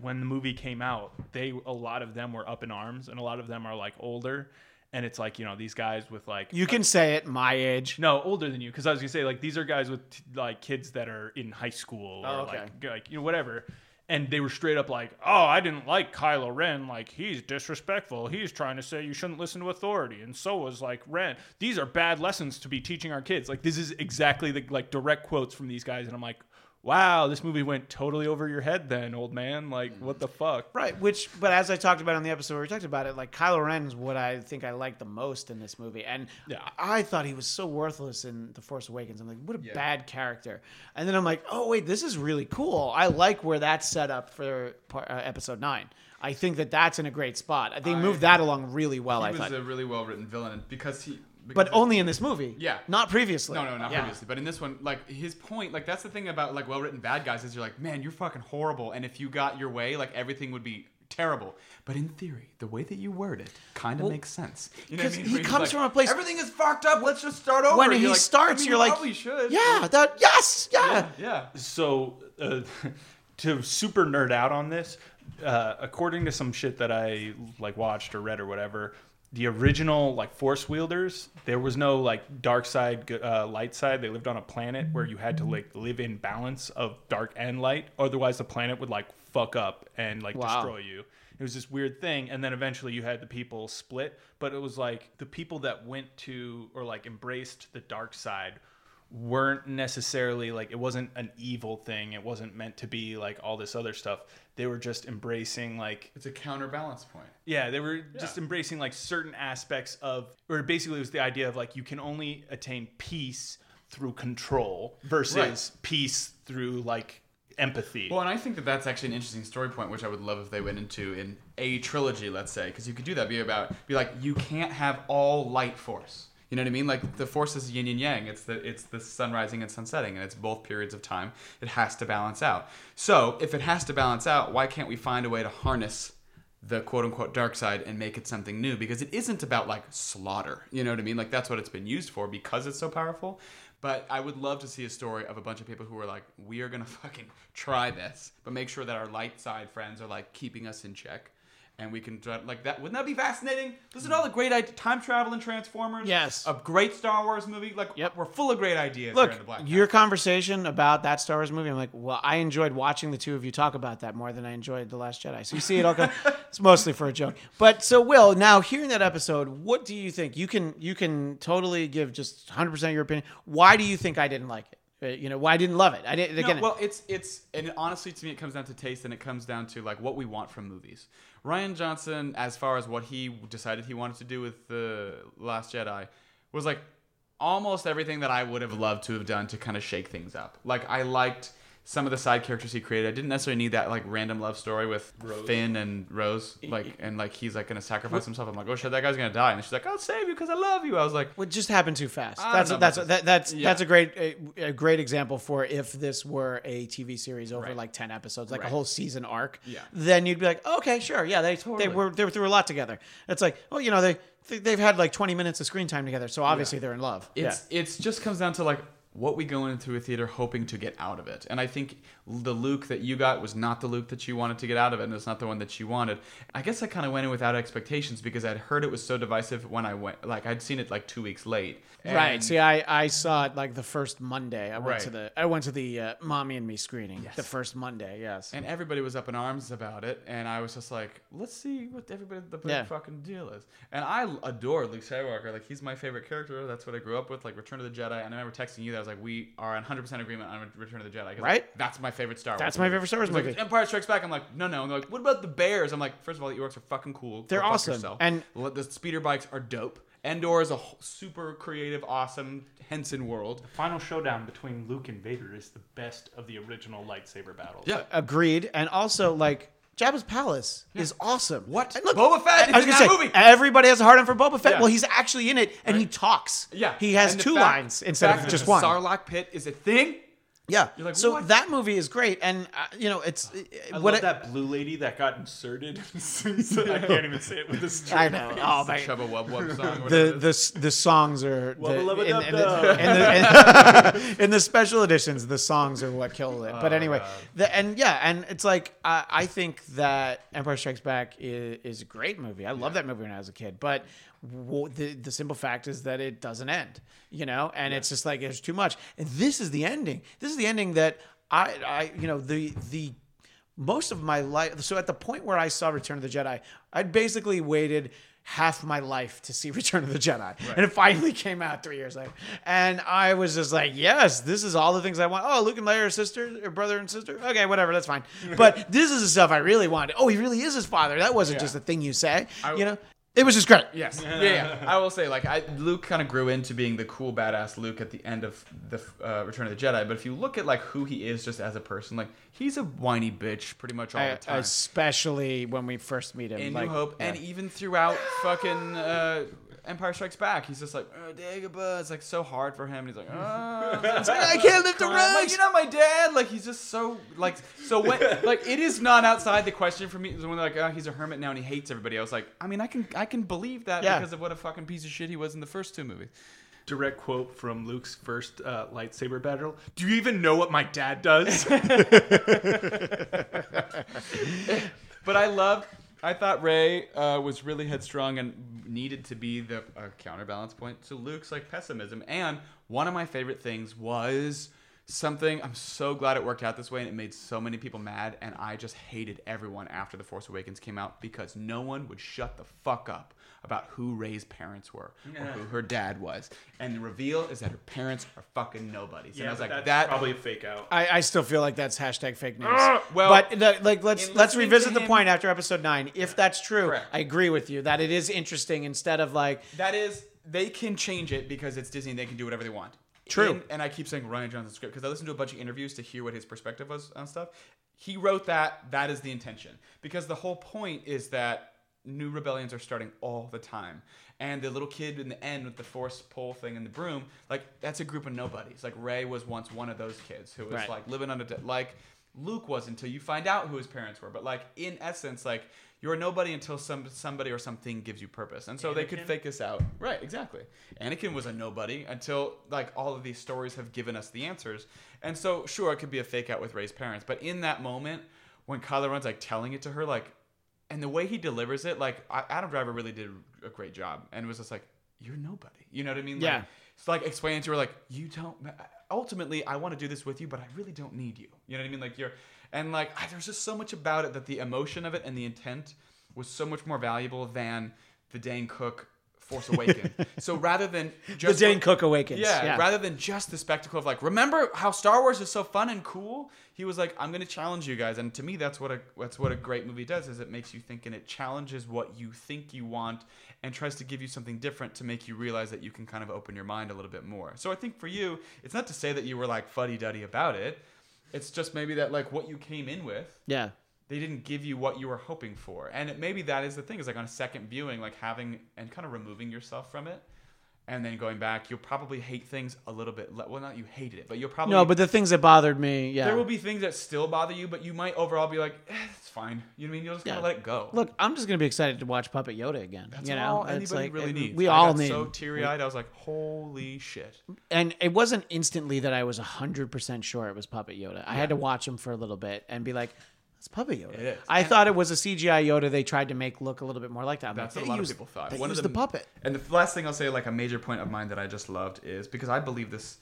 when the movie came out, they a lot of them were up in arms, and a lot of them are like older, and it's like you know these guys with like You can say it, my age. no, older than you, because I was gonna say like these are guys with t- like kids that are in high school or Oh, okay. like like you know whatever, and they were straight up like, oh, I didn't like Kylo Ren, like he's disrespectful. He's trying to say you shouldn't listen to authority, and so was like Ren. These are bad lessons to be teaching our kids. Like this is exactly the like direct quotes from these guys, and I'm like, wow, this movie went totally over your head, then old man. Like what the fuck? Right, which, but as I talked about on the episode where we talked about it, like Kylo Ren is what I think I like the most in this movie, and Yeah. I thought he was so worthless in The Force Awakens. I'm like, what a Yeah. bad character. And then I'm like, oh wait, this is really cool. I like where that's set up for part, uh, Episode Nine. I think that that's in a great spot. They I- moved that along really well. I He was thought, a really well written villain because he. But only in this movie. Yeah. not previously. No, no, not Yeah. previously. But in this one, like his point, like that's the thing about like well-written bad guys is you're like, man, you're fucking horrible, and if you got your way, like everything would be terrible. But in theory, the way that you word it kind of Well, makes sense. You know what mean? he Where comes like, from a place- Everything is fucked up. Let's just start over. When And he you're like, starts, I mean, you're you like, probably should. Yeah, that yes, yeah. yeah. so uh, to super nerd out on this uh, according to some shit that i like watched or read or whatever the original like force wielders there was no like dark side uh, light side. They lived on a planet where you had to like live in balance of dark and light. Otherwise the planet would like fuck up and like Wow. destroy you. It was this weird thing and then eventually you had the people split but it was like the people that went to or like embraced the dark side weren't necessarily like it wasn't an evil thing it wasn't meant to be like all this other stuff they were just embracing like It's a counterbalance point. yeah they were just embracing like certain aspects of or basically it was the idea of like you can only attain peace through control versus Right. peace through like empathy Well, and I think that that's actually an interesting story point, which I would love if they went into in a trilogy, let's say, because you could do that. Be about, be like, you can't have all light force. You know what I mean? Like the force is yin and yang. It's the it's the sun rising and sun setting, and it's both periods of time. It has to balance out. So if it has to balance out, why can't we find a way to harness the quote unquote dark side and make it something new? Because it isn't about like slaughter. You know what I mean? Like that's what it's been used for because it's so powerful. But I would love to see a story of a bunch of people who are like, we are gonna fucking try this, but make sure that our light side friends are like keeping us in check. And we can try, like that. Wouldn't that be fascinating? This is all the great ide- time travel and Transformers. Yes. a great Star Wars movie. Like, Yep. we're full of great ideas. Look, here in the Black your conversation about that Star Wars movie, I'm like, well, I enjoyed watching the two of you talk about that more than I enjoyed The Last Jedi. So you see it all come. it's mostly for a joke. But so, Will, now hearing that episode, what do you think? You can you can totally give just 100 percent your opinion. Why do you think I didn't like it? Uh, You know, why I didn't love it? I didn't. No, Again, well, it's it's and honestly, to me, it comes down to taste, and it comes down to like what we want from movies. Rian Johnson, as far as what he decided he wanted to do with the Last Jedi, was like almost everything that I would have loved to have done to kind of shake things up. Like I liked some of the side characters he created. I didn't necessarily need that like random love story with Finn and Rose, like and like he's like gonna sacrifice himself. I'm like, oh shit, that guy's gonna die, and she's like, I'll save you because I love you. I was like, What just happened too fast? I That's don't that's about that, that's Yeah. that's a great a, a great example for if this were a TV series over Right. like ten episodes, like a whole season arc. Yeah. Then you'd be like, okay, sure, yeah, they they were they were through a lot together. It's like, well, you know, they they- they've had like twenty minutes of screen time together, so obviously they're in love. it's it's just comes down to like what we go into a theater hoping to get out of it. And I think the Luke that you got was not the Luke that you wanted to get out of it, and it's not the one that you wanted. I guess I kind of went in without expectations because I'd heard it was so divisive when I went. Like I'd seen it like two weeks late. Right. See, I, I saw it like the first Monday. I went Right. to the I went to the uh, mommy and me screening. The first Monday. Yes. And everybody was up in arms about it, and I was just like, "Let's see what everybody the big Yeah. fucking deal is." And I adore Luke Skywalker; like he's my favorite character. That's what I grew up with, like Return of the Jedi. And I remember texting you that I was like, "We are 100 percent agreement on Return of the Jedi. Right. like, that's my favorite Star Wars. That's my favorite Star Wars movie. Like, Empire Strikes Back. I'm like, no, no. And they're like, what about the bears? I'm like, first of all, the Ewoks are fucking cool. They're fuck awesome. yourself. And- the speeder bikes are dope. Endor is a wh- super creative, awesome Henson world. The final showdown between Luke and Vader is the best of the original lightsaber battles. Yeah. Agreed. And also like Jabba's palace is awesome. What? And look, Boba Fett is I was in gonna that say movie. everybody has a hard on for Boba Fett. Yeah. Well, he's actually in it, and he talks. Yeah, He has And the two fact- lines instead fact of that just the one. Sarlacc pit is a thing. Yeah. You're like, so what? that movie is great, and uh, you know it's I what love it- that blue lady that got inserted. I can't even say it with a straight I know. Oh my. Chubba Wub Wub song. the the the songs are the, Wubba lubba in, in the, in, the, in, in the special editions the songs are what killed it but Oh, anyway God. the, and yeah and it's like I, I think that Empire Strikes Back is, is a great movie I love that movie when I was a kid but w- the the simple fact is that it doesn't end you know? And it's just like there's too much. And this is the ending. This is the ending that I I you know the the most of my life so at the point where i saw return of the jedi i'd basically waited half my life to see return of the jedi. And it finally came out three years later. And i was just like yes this is all the things i want. Oh luke and leia are sister or brother and sister? Okay whatever that's fine. But this is the stuff i really wanted. Oh he really is his father. That wasn't Yeah. just a thing you say I- you know it was just great Yes. Yeah, yeah. I will say, like, I Luke kind of grew into being the cool, badass Luke at the end of the uh, Return of the Jedi. But if you look at like who he is just as a person, like he's a whiny bitch pretty much all I- the time. especially when we first meet him in like, New Hope, yeah. and even throughout fucking uh, Empire Strikes Back, he's just like, oh, Dagobah. It's like so hard for him. And he's like, oh, it's like, I can't lift a Crying. Like, you're not my dad. Like he's just so like so when like it is not outside the question for me. When they're like, oh, he's a hermit now and he hates everybody. I was like, I mean, I can I can believe that Yeah. because of what a fucking piece of shit he was in the first two movies. Direct quote from Luke's first uh, lightsaber battle. Do you even know what my dad does? But I loved. I thought Rey uh, was really headstrong and needed to be the uh, counterbalance point to Luke's like pessimism. And one of my favorite things was something. I'm so glad it worked out this way, and it made so many people mad. And I just hated everyone after the Force Awakens came out because no one would shut the fuck up about who Rey's parents were or who her dad was. And the reveal is that her parents are fucking nobodies. and I was like, that's that probably a fake out. I, I still feel like that's hashtag fake news. Ah, well, but the, like let's let's revisit to the him- point after episode nine. If that's true, Correct. I agree with you that it is interesting instead of like That is, they can change it because it's Disney and they can do whatever they want. True. In- and I keep saying Rian Johnson's script because I listened to a bunch of interviews to hear what his perspective was on stuff. He wrote that, that is the intention. Because the whole point is that new rebellions are starting all the time. And the little kid in the end with the force pull thing and the broom, like, that's a group of nobodies. Like, Rey was once one of those kids who was Right. like living under, de- like, Luke was until you find out who his parents were. But, like, in essence, like, you're nobody until some somebody or something gives you purpose. And so they could fake us out. Right, exactly. Anakin was a nobody until like all of these stories have given us the answers. And so sure it could be a fake out with Rey's parents, but in that moment when Kylo Ren's like telling it to her like and the way he delivers it, like Adam Driver really did a great job, and it was just like you're nobody. You know what I mean? Like, Yeah. It's like explaining to her like you don't. Ultimately, I want to do this with you, but I really don't need you. You know what I mean? Like you're, and like I, there's just so much about it that the emotion of it and the intent was so much more valuable than the Dane Cook Force Awakens. so rather than just The Dane Cook Awakens. yeah, Yeah. rather than just the spectacle of like, remember how Star Wars is so fun and cool? He was like, I'm going to challenge you guys, and to me, that's what a that's what a great movie does. Is it makes you think and it challenges what you think you want and tries to give you something different to make you realize that you can kind of open your mind a little bit more. So I think for you, it's not to say that you were like fuddy duddy about it. It's just maybe that like what you came in with yeah. They didn't give you what you were hoping for and maybe that is the thing is like on a second viewing like having and kind of removing yourself from it and then going back you'll probably hate things a little bit le- well not you hated it but you'll probably No, but the things that bothered me, yeah. there will be things that still bother you but you might overall be like eh, it's fine you know what i mean you'll just kind Yeah. of let it go Look, I'm just gonna be excited to watch Puppet Yoda again. that's you know, all It's anybody like, really needs We I all need. so teary-eyed i was like holy shit and it wasn't instantly that I was 100% sure it was Puppet Yoda. I had to watch him for a little bit and be like, it's Puppet Yoda. It is. I And- thought it was a CGI Yoda they tried to make look a little bit more like that. I'm That's like, what a lot used- of people thought. They One of used the the puppet. And the last thing I'll say, like a major point of mine that I just loved is because I believe this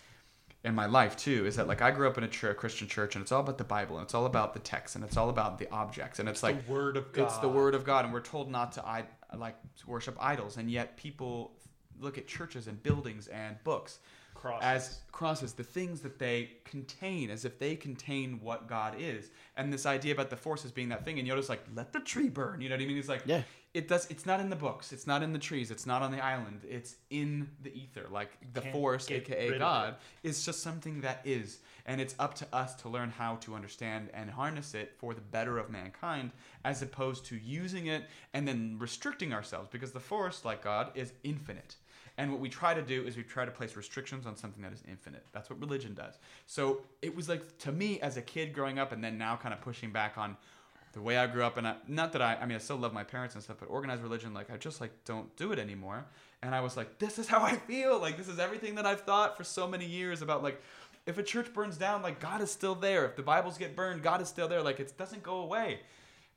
in my life too, is that like I grew up in a church, Christian church, and it's all about the Bible, and it's all about the text, and it's all about the objects, and it's like the word of God. It's the word of God, and we're told not to I like to worship idols, and yet people look at churches and buildings and books Crosses. as crosses, the things that they contain, as if they contain what God is. And this idea about the force as being that thing, and Yoda's like, let the tree burn. You know what I mean? He's like, Yeah. It does. It's not in the books. It's not in the trees. It's not on the island. It's in the ether. Like the Can't force, aka God, is just something that is, and it's up to us to learn how to understand and harness it for the better of mankind, as opposed to using it and then restricting ourselves. Because the force, like God, is infinite. And what we try to do is we try to place restrictions on something that is infinite. That's what religion does. So it was like to me as a kid growing up, and then now kind of pushing back on the way I grew up, and I, not that I, I mean, I still love my parents and stuff, but organized religion, like I just like don't do it anymore. And I was like, this is how I feel. Like this is everything that I've thought for so many years about like. If a church burns down, like God is still there. If the Bibles get burned, God is still there. Like it doesn't go away.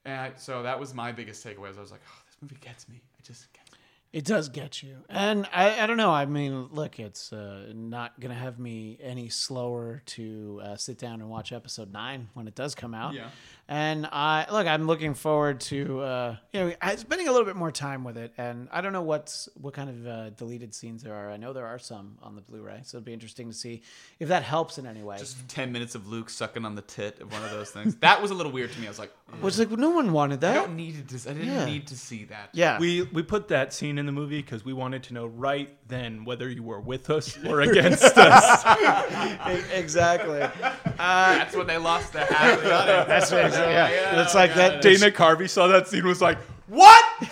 And so that was my biggest takeaway. Is I was like, oh, this movie gets me. It just gets me. It does get you. And I, I don't know. I mean, look, it's uh, not going to have me any slower to uh, sit down and watch episode nine when it does come out. Yeah. And I look, I'm looking forward to uh, you know spending a little bit more time with it. And I don't know what's what kind of uh, deleted scenes there are. I know there are some on the Blu-ray, so it'll be interesting to see if that helps in any way. Just ten minutes of Luke sucking on the tit of one of those things. That was a little weird to me. I was like, Which like no one wanted that. I that. don't need to. I didn't Yeah. need to see that. Yeah. We we put that scene in the movie because we wanted to know right then whether you were with us or against us. exactly. That's when they lost the half of the audience. That's what, yeah. It's like that. Dana Carvey saw that scene was like, "What?"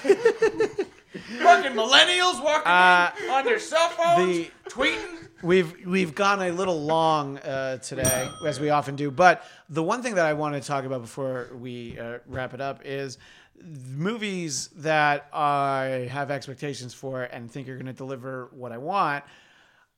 Fucking millennials walking Uh, in on their cell phones, the- tweeting. We've we've gone a little long uh, today, as we often do. But the one thing that I want to talk about before we uh, wrap it up is movies that I have expectations for and think are going to deliver what I want.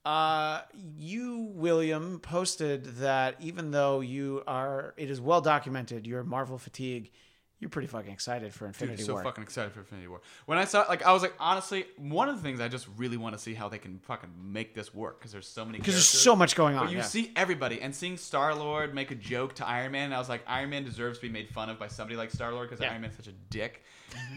Uh, you, William, posted that even though you are, it is well documented, your Marvel fatigue. You're pretty fucking excited for Infinity Dude, so War. fucking excited for Infinity War. When I saw, like, I was like, honestly, one of the things I just really want to see how they can fucking make this work because there's so many. because there's so much going on. But you yeah. see everybody and seeing Star Lord make a joke to Iron Man, and I was like, Iron Man deserves to be made fun of by somebody like Star Lord because Yeah. Iron Man's such a dick.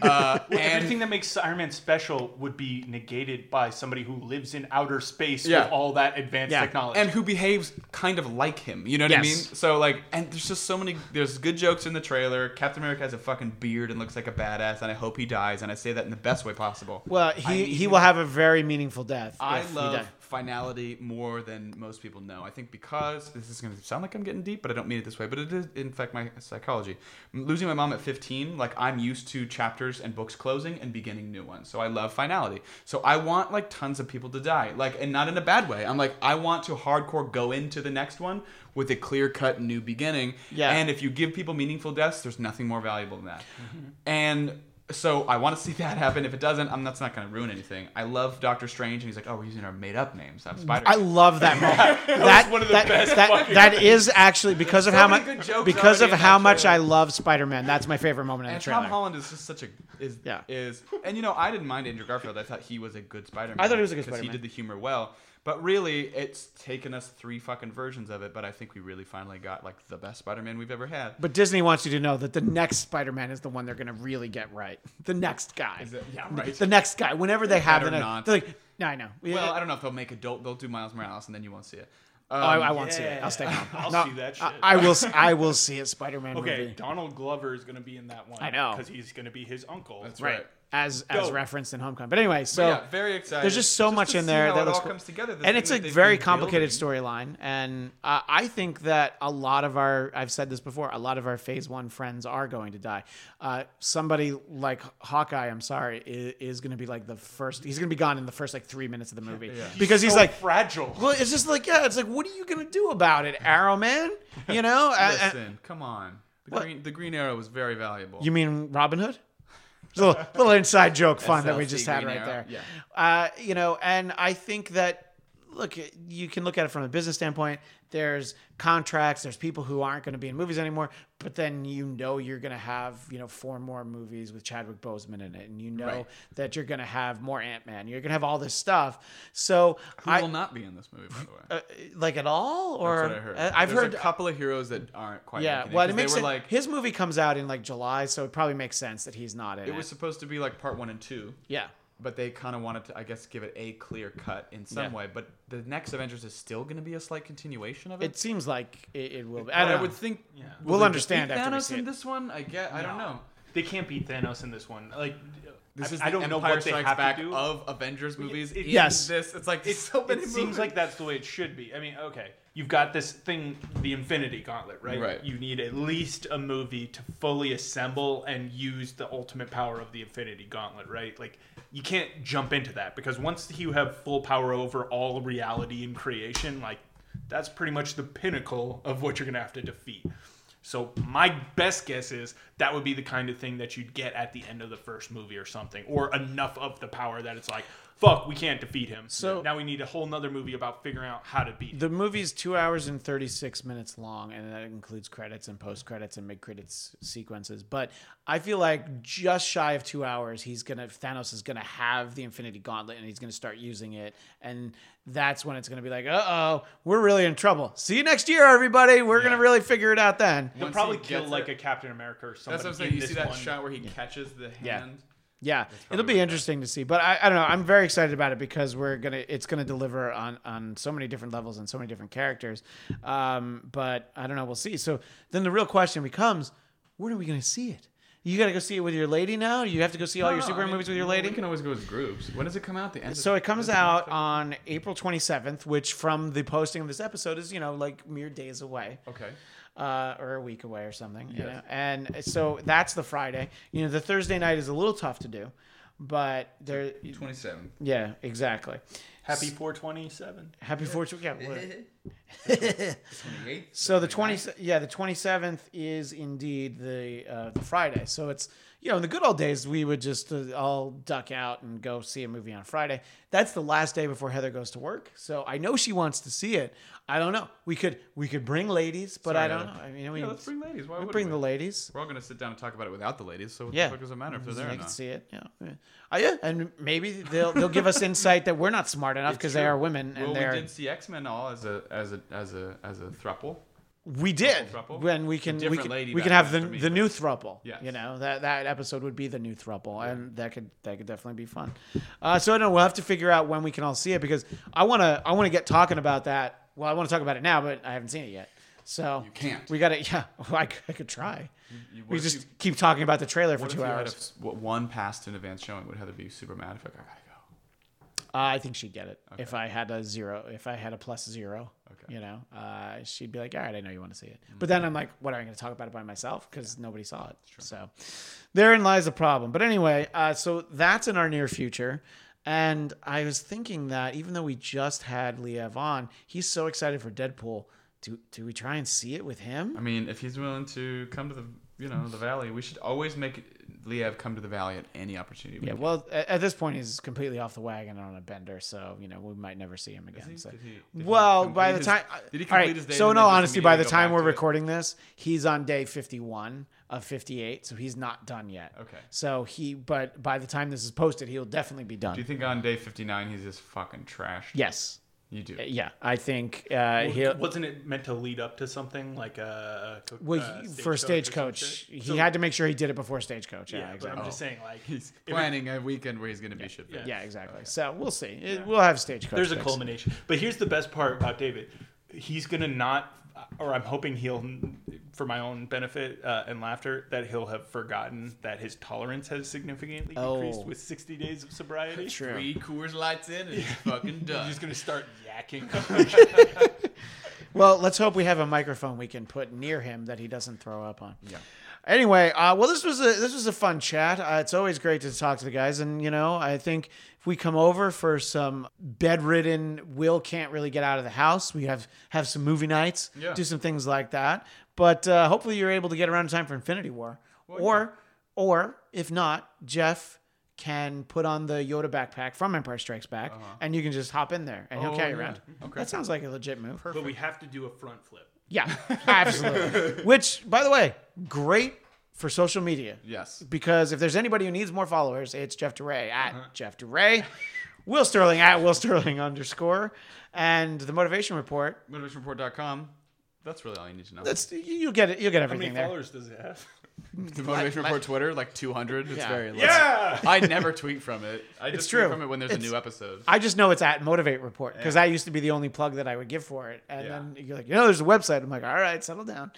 Uh, and Everything that makes Iron Man special would be negated by somebody who lives in outer space Yeah. with all that advanced Yeah. technology. and who behaves kind of like him. You know what I mean? So like, and there's just so many. There's good jokes in the trailer. Captain America has a fucking beard and looks like a badass, and I hope he dies. And I say that in the best way possible. well, he, he will have a very meaningful death. I if he love dies. Finality more than most people know. I think because this is going to sound like I'm getting deep, but I don't mean it this way. But it is, in fact, my psychology. Losing my mom at 15, like I'm used to chapters and books closing and beginning new ones. So I love finality. So I want like tons of people to die, like, and not in a bad way. I'm like, I want to hardcore go into the next one with a clear cut new beginning. Yeah. And if you give people meaningful deaths, there's nothing more valuable than that. Mm-hmm. And so I want to see that happen. If it doesn't, I'm that's not going to ruin anything. I love Doctor Strange, and he's like, "Oh, we're using our made-up names. I'm mm. Spider." I love that moment. that, one of the that, best that, that is actually because of So how much because of how that much I love Spider-Man. That's my favorite moment in and the trailer. Tom Holland is just such a is Yeah. is and you know I didn't mind Andrew Garfield. I thought he was a good Spider-Man. I thought he was a good Spider-Man. He did the humor well. But really, it's taken us three fucking versions of it. But I think we really finally got like the best Spider-Man we've ever had. But Disney wants you to know that the next Spider-Man is the one they're going to really get right. The next guy. It- yeah, right. The next guy. Whenever they have better the next, not. they're like, no, I know. Well, I don't know if they'll make adult. They'll do Miles Morales, and then you won't see it. Um, Oh, I, I won't see it. I'll stay home. I'll No, see that I, shit. I will. s- I will see it. Spider-Man Okay, movie. Donald Glover is going to be in that one. I know. because he's going to be his uncle. That's Right. right. As as referenced in Homecoming. But anyway, so yeah, very excited. there's just so much to in there that all cool. comes together. and it's a very complicated storyline and uh, i think that a lot of our i've said this before a lot of our phase one friends are going to die uh, somebody like hawkeye i'm sorry is, is going to be like the first he's going to be gone in the first like three minutes of the movie because he's so like fragile. well it's just like yeah it's like what are you going to do about it arrow man you know Listen, come on. The green, the green arrow was very valuable. you mean Robin Hood? Little, little inside joke fun that we just had right there. yeah. Uh, you know, and I think that look, you can look at it from a business standpoint. There's contracts. There's people who aren't going to be in movies anymore. But then you know you're going to have you know four more movies with Chadwick Boseman in it, and you know Right. that you're going to have more Ant Man. You're going to have all this stuff. So Who I will not be in this movie, by the way? uh, like at all, or That's what I heard. Uh, I've There's heard a couple of heroes that aren't quite. Yeah, well, it, makes they were sense. like His movie comes out in like July, so it probably makes sense that he's not in it. it was supposed to be like part one and two, yeah. But they kind of wanted to, I guess, give it a clear cut in some Yeah. way. But the next Avengers is still going to be a slight continuation of it. It seems like it, it will. Be. But I, I would think. Yeah. will We'll understand defeat after we Thanos see in it. this one. I get. I don't know. They can't beat Thanos in this one. Like, This I, is I the don't know Empire what they have Back to do. of Avengers movies. it- in Yes. this it's like It, so many it seems like that's the way it should be. I mean, okay, you've got this thing, the Infinity Gauntlet, right? Right. You need at least a movie to fully assemble and use the ultimate power of the Infinity Gauntlet, right? Like, you can't jump into that because once you have full power over all reality and creation, like, that's pretty much the pinnacle of what you're gonna have to defeat. So my best guess is that would be the kind of thing that you'd get at the end of the first movie or something, or enough of the power that it's like, fuck, we can't defeat him. So- now we need a whole nother movie about figuring out how to beat him. the movie's two hours and thirty six minutes long, and that includes credits and post credits and mid credits sequences. But I feel like just shy of two hours, he's gonna Thanos is gonna have the Infinity Gauntlet, and he's gonna start using it, and that's when it's gonna be like, uh oh, we're really in trouble. See you next year, everybody. We're gonna really figure it out then. He'll Once probably he kill like it- a Captain America or something. That's what I'm saying. You see that one. shot where he catches the hand. Yeah, probably it'll be interesting to see. But I, I don't know. I'm very excited about it because we're gonna it's gonna deliver on on so many different levels and so many different characters. Um, but I don't know. We'll see. So then the real question becomes, when are we gonna see it? You got to go see it with your lady now. You have to go see all No, your Superman I mean, movies with your lady. We can always go as groups. When does it come out? The end. So it comes out on April 27th, which from the posting of this episode is you know like mere days away? Okay. Uh, or a week away or something. You know? And so that's the Friday. You know, the Thursday night is a little tough to do, but there. 27. Yeah, exactly. Happy 427. Happy fortune. Yeah. what- Twenty eighth. So the twenty, yeah, the twenty seventh is indeed the uh, the Friday. So it's you know in the good old days we would just uh, all duck out and go see a movie on Friday. That's the last day before Heather goes to work. So I know she wants to see it. I don't know. We could we could bring ladies, but I don't know. I mean, we Yeah, let's bring ladies. Why we bring we? the ladies. We're all gonna sit down and talk about it without the ladies. So what Yeah. the fuck does it matter if they're there They can see it. Yeah. Oh, yeah, and maybe they'll they'll give us insight that we're not smart enough because they are women and Well, they're we did see X Men all as a as a as a as a thruple. We did. throuple? When we can, we can, lady we can have the me, the but- new thruple. Yes. You know that that episode would be the new thruple, and that could that could definitely be fun. Uh, so I don't know. We'll have to figure out when we can all see it because I want to I want to get talking about that. Well, I want to talk about it now, but I haven't seen it yet. So You can't. We got to. Yeah, well, I, could- I could try. You- what We just you- keep talking about the trailer for What if two you had hours. a s- w- one past an advance showing? Would Heather be super mad if I gotta go? Uh, I think she'd get it if I had a zero. If I had a plus zero, Okay. you know, uh, she'd be like, "All right, I know you want to see it." But then I'm like, "What am I going to talk about it by myself?" Because nobody saw it. So therein lies the problem. But anyway, uh, so that's in our near future. And I was thinking that even though we just had Liev on, he's so excited for Deadpool. Do do we try and see it with him? I mean, if he's willing to come to the you know the valley, we should always make Liev come to the valley at any opportunity. we Yeah, get. well, at, this point, he's completely off the wagon on a bender, so you know we might never see him again. he? So. Did he- did well, by the complete time, his- did he all right, complete his day so in all honesty, by the time we're to it? recording this, he's on day fifty-one of fifty-eight, so he's not done yet. Okay. So he, but by the time this is posted, he'll definitely be done. Do you think on day 59 he's just fucking trashed? yes. You do. Yeah, I think uh, he'll. Wasn't it meant to lead up to something like a, a Well, uh, he- for Stagecoach, he So- had to make sure he did it before Stagecoach. Yeah, Yeah, but exactly. I'm just saying, like, He's if it- planning a weekend where he's going to be shit yeah. yeah, exactly. So we'll see. It- We'll have Stagecoach. there's a culmination. But here's the best part about David. He's gonna not, or I'm hoping he'll, for my own benefit uh, and laughter, that he'll have forgotten that his tolerance has significantly Oh. decreased with 60 days of sobriety. True. Three Coors Lights in and he's fucking done. He's gonna start yakking. Well, let's hope we have a microphone we can put near him that he doesn't throw up on. Yeah. Anyway, uh, well, this was a this was a fun chat. Uh, it's always great to talk to the guys, and you know, I think if we come over for some bedridden, Will can't really get out of the house. We have have some movie nights, Yeah. do some things like that. But uh, hopefully, you're able to get around in time for Infinity War, or or if not, Jeff can put on the Yoda backpack from Empire Strikes Back, and you can just hop in there, and he'll Oh, carry you yeah. around. Okay. That sounds like a legit move. but we have to do a front flip. Yeah, absolutely. Which, by the way, great for social media. Yes. Because if there's anybody who needs more followers, it's Jeff DeRay at uh-huh. Jeff DeRay, Will Starling at Will Starling underscore, and the Motivation Report. MotivationReport.com. That's really all you need to know. That's you'll get it. You'll get How many everything there. followers does it have? The Motivation Report Twitter, like 200. It's very low. Yeah. I never tweet from it. I just tweet true. from it when there's It's- a new episode. I just know it's at Motivate Report because Yeah. that used to be the only plug that I would give for it. And Yeah. then you're like, you know, there's a website. I'm like, all right, settle down.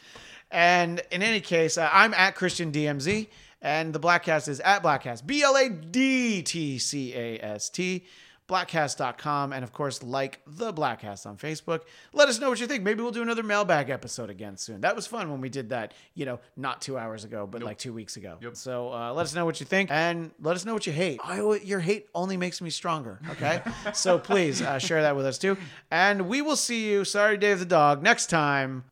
And in any case, uh, I'm at Christian DMZ, and the Bladtcast is at Bladtcast, B L A D T C A S T, bladtcast.com. And of course, like the Bladtcast on Facebook. Let us know what you think. Maybe we'll do another mailbag episode again soon. That was fun when we did that, you know, not two hours ago, but like two weeks ago. Yep. So uh, let us know what you think and let us know what you hate. I, your hate only makes me stronger. Okay. so please uh, share that with us too. And we will see you, sorry, Dave the dog, next time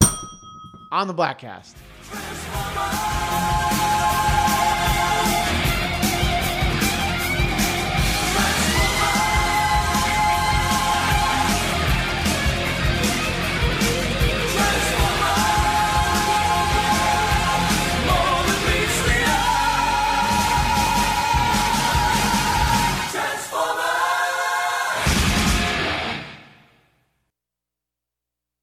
on the Bladtcast.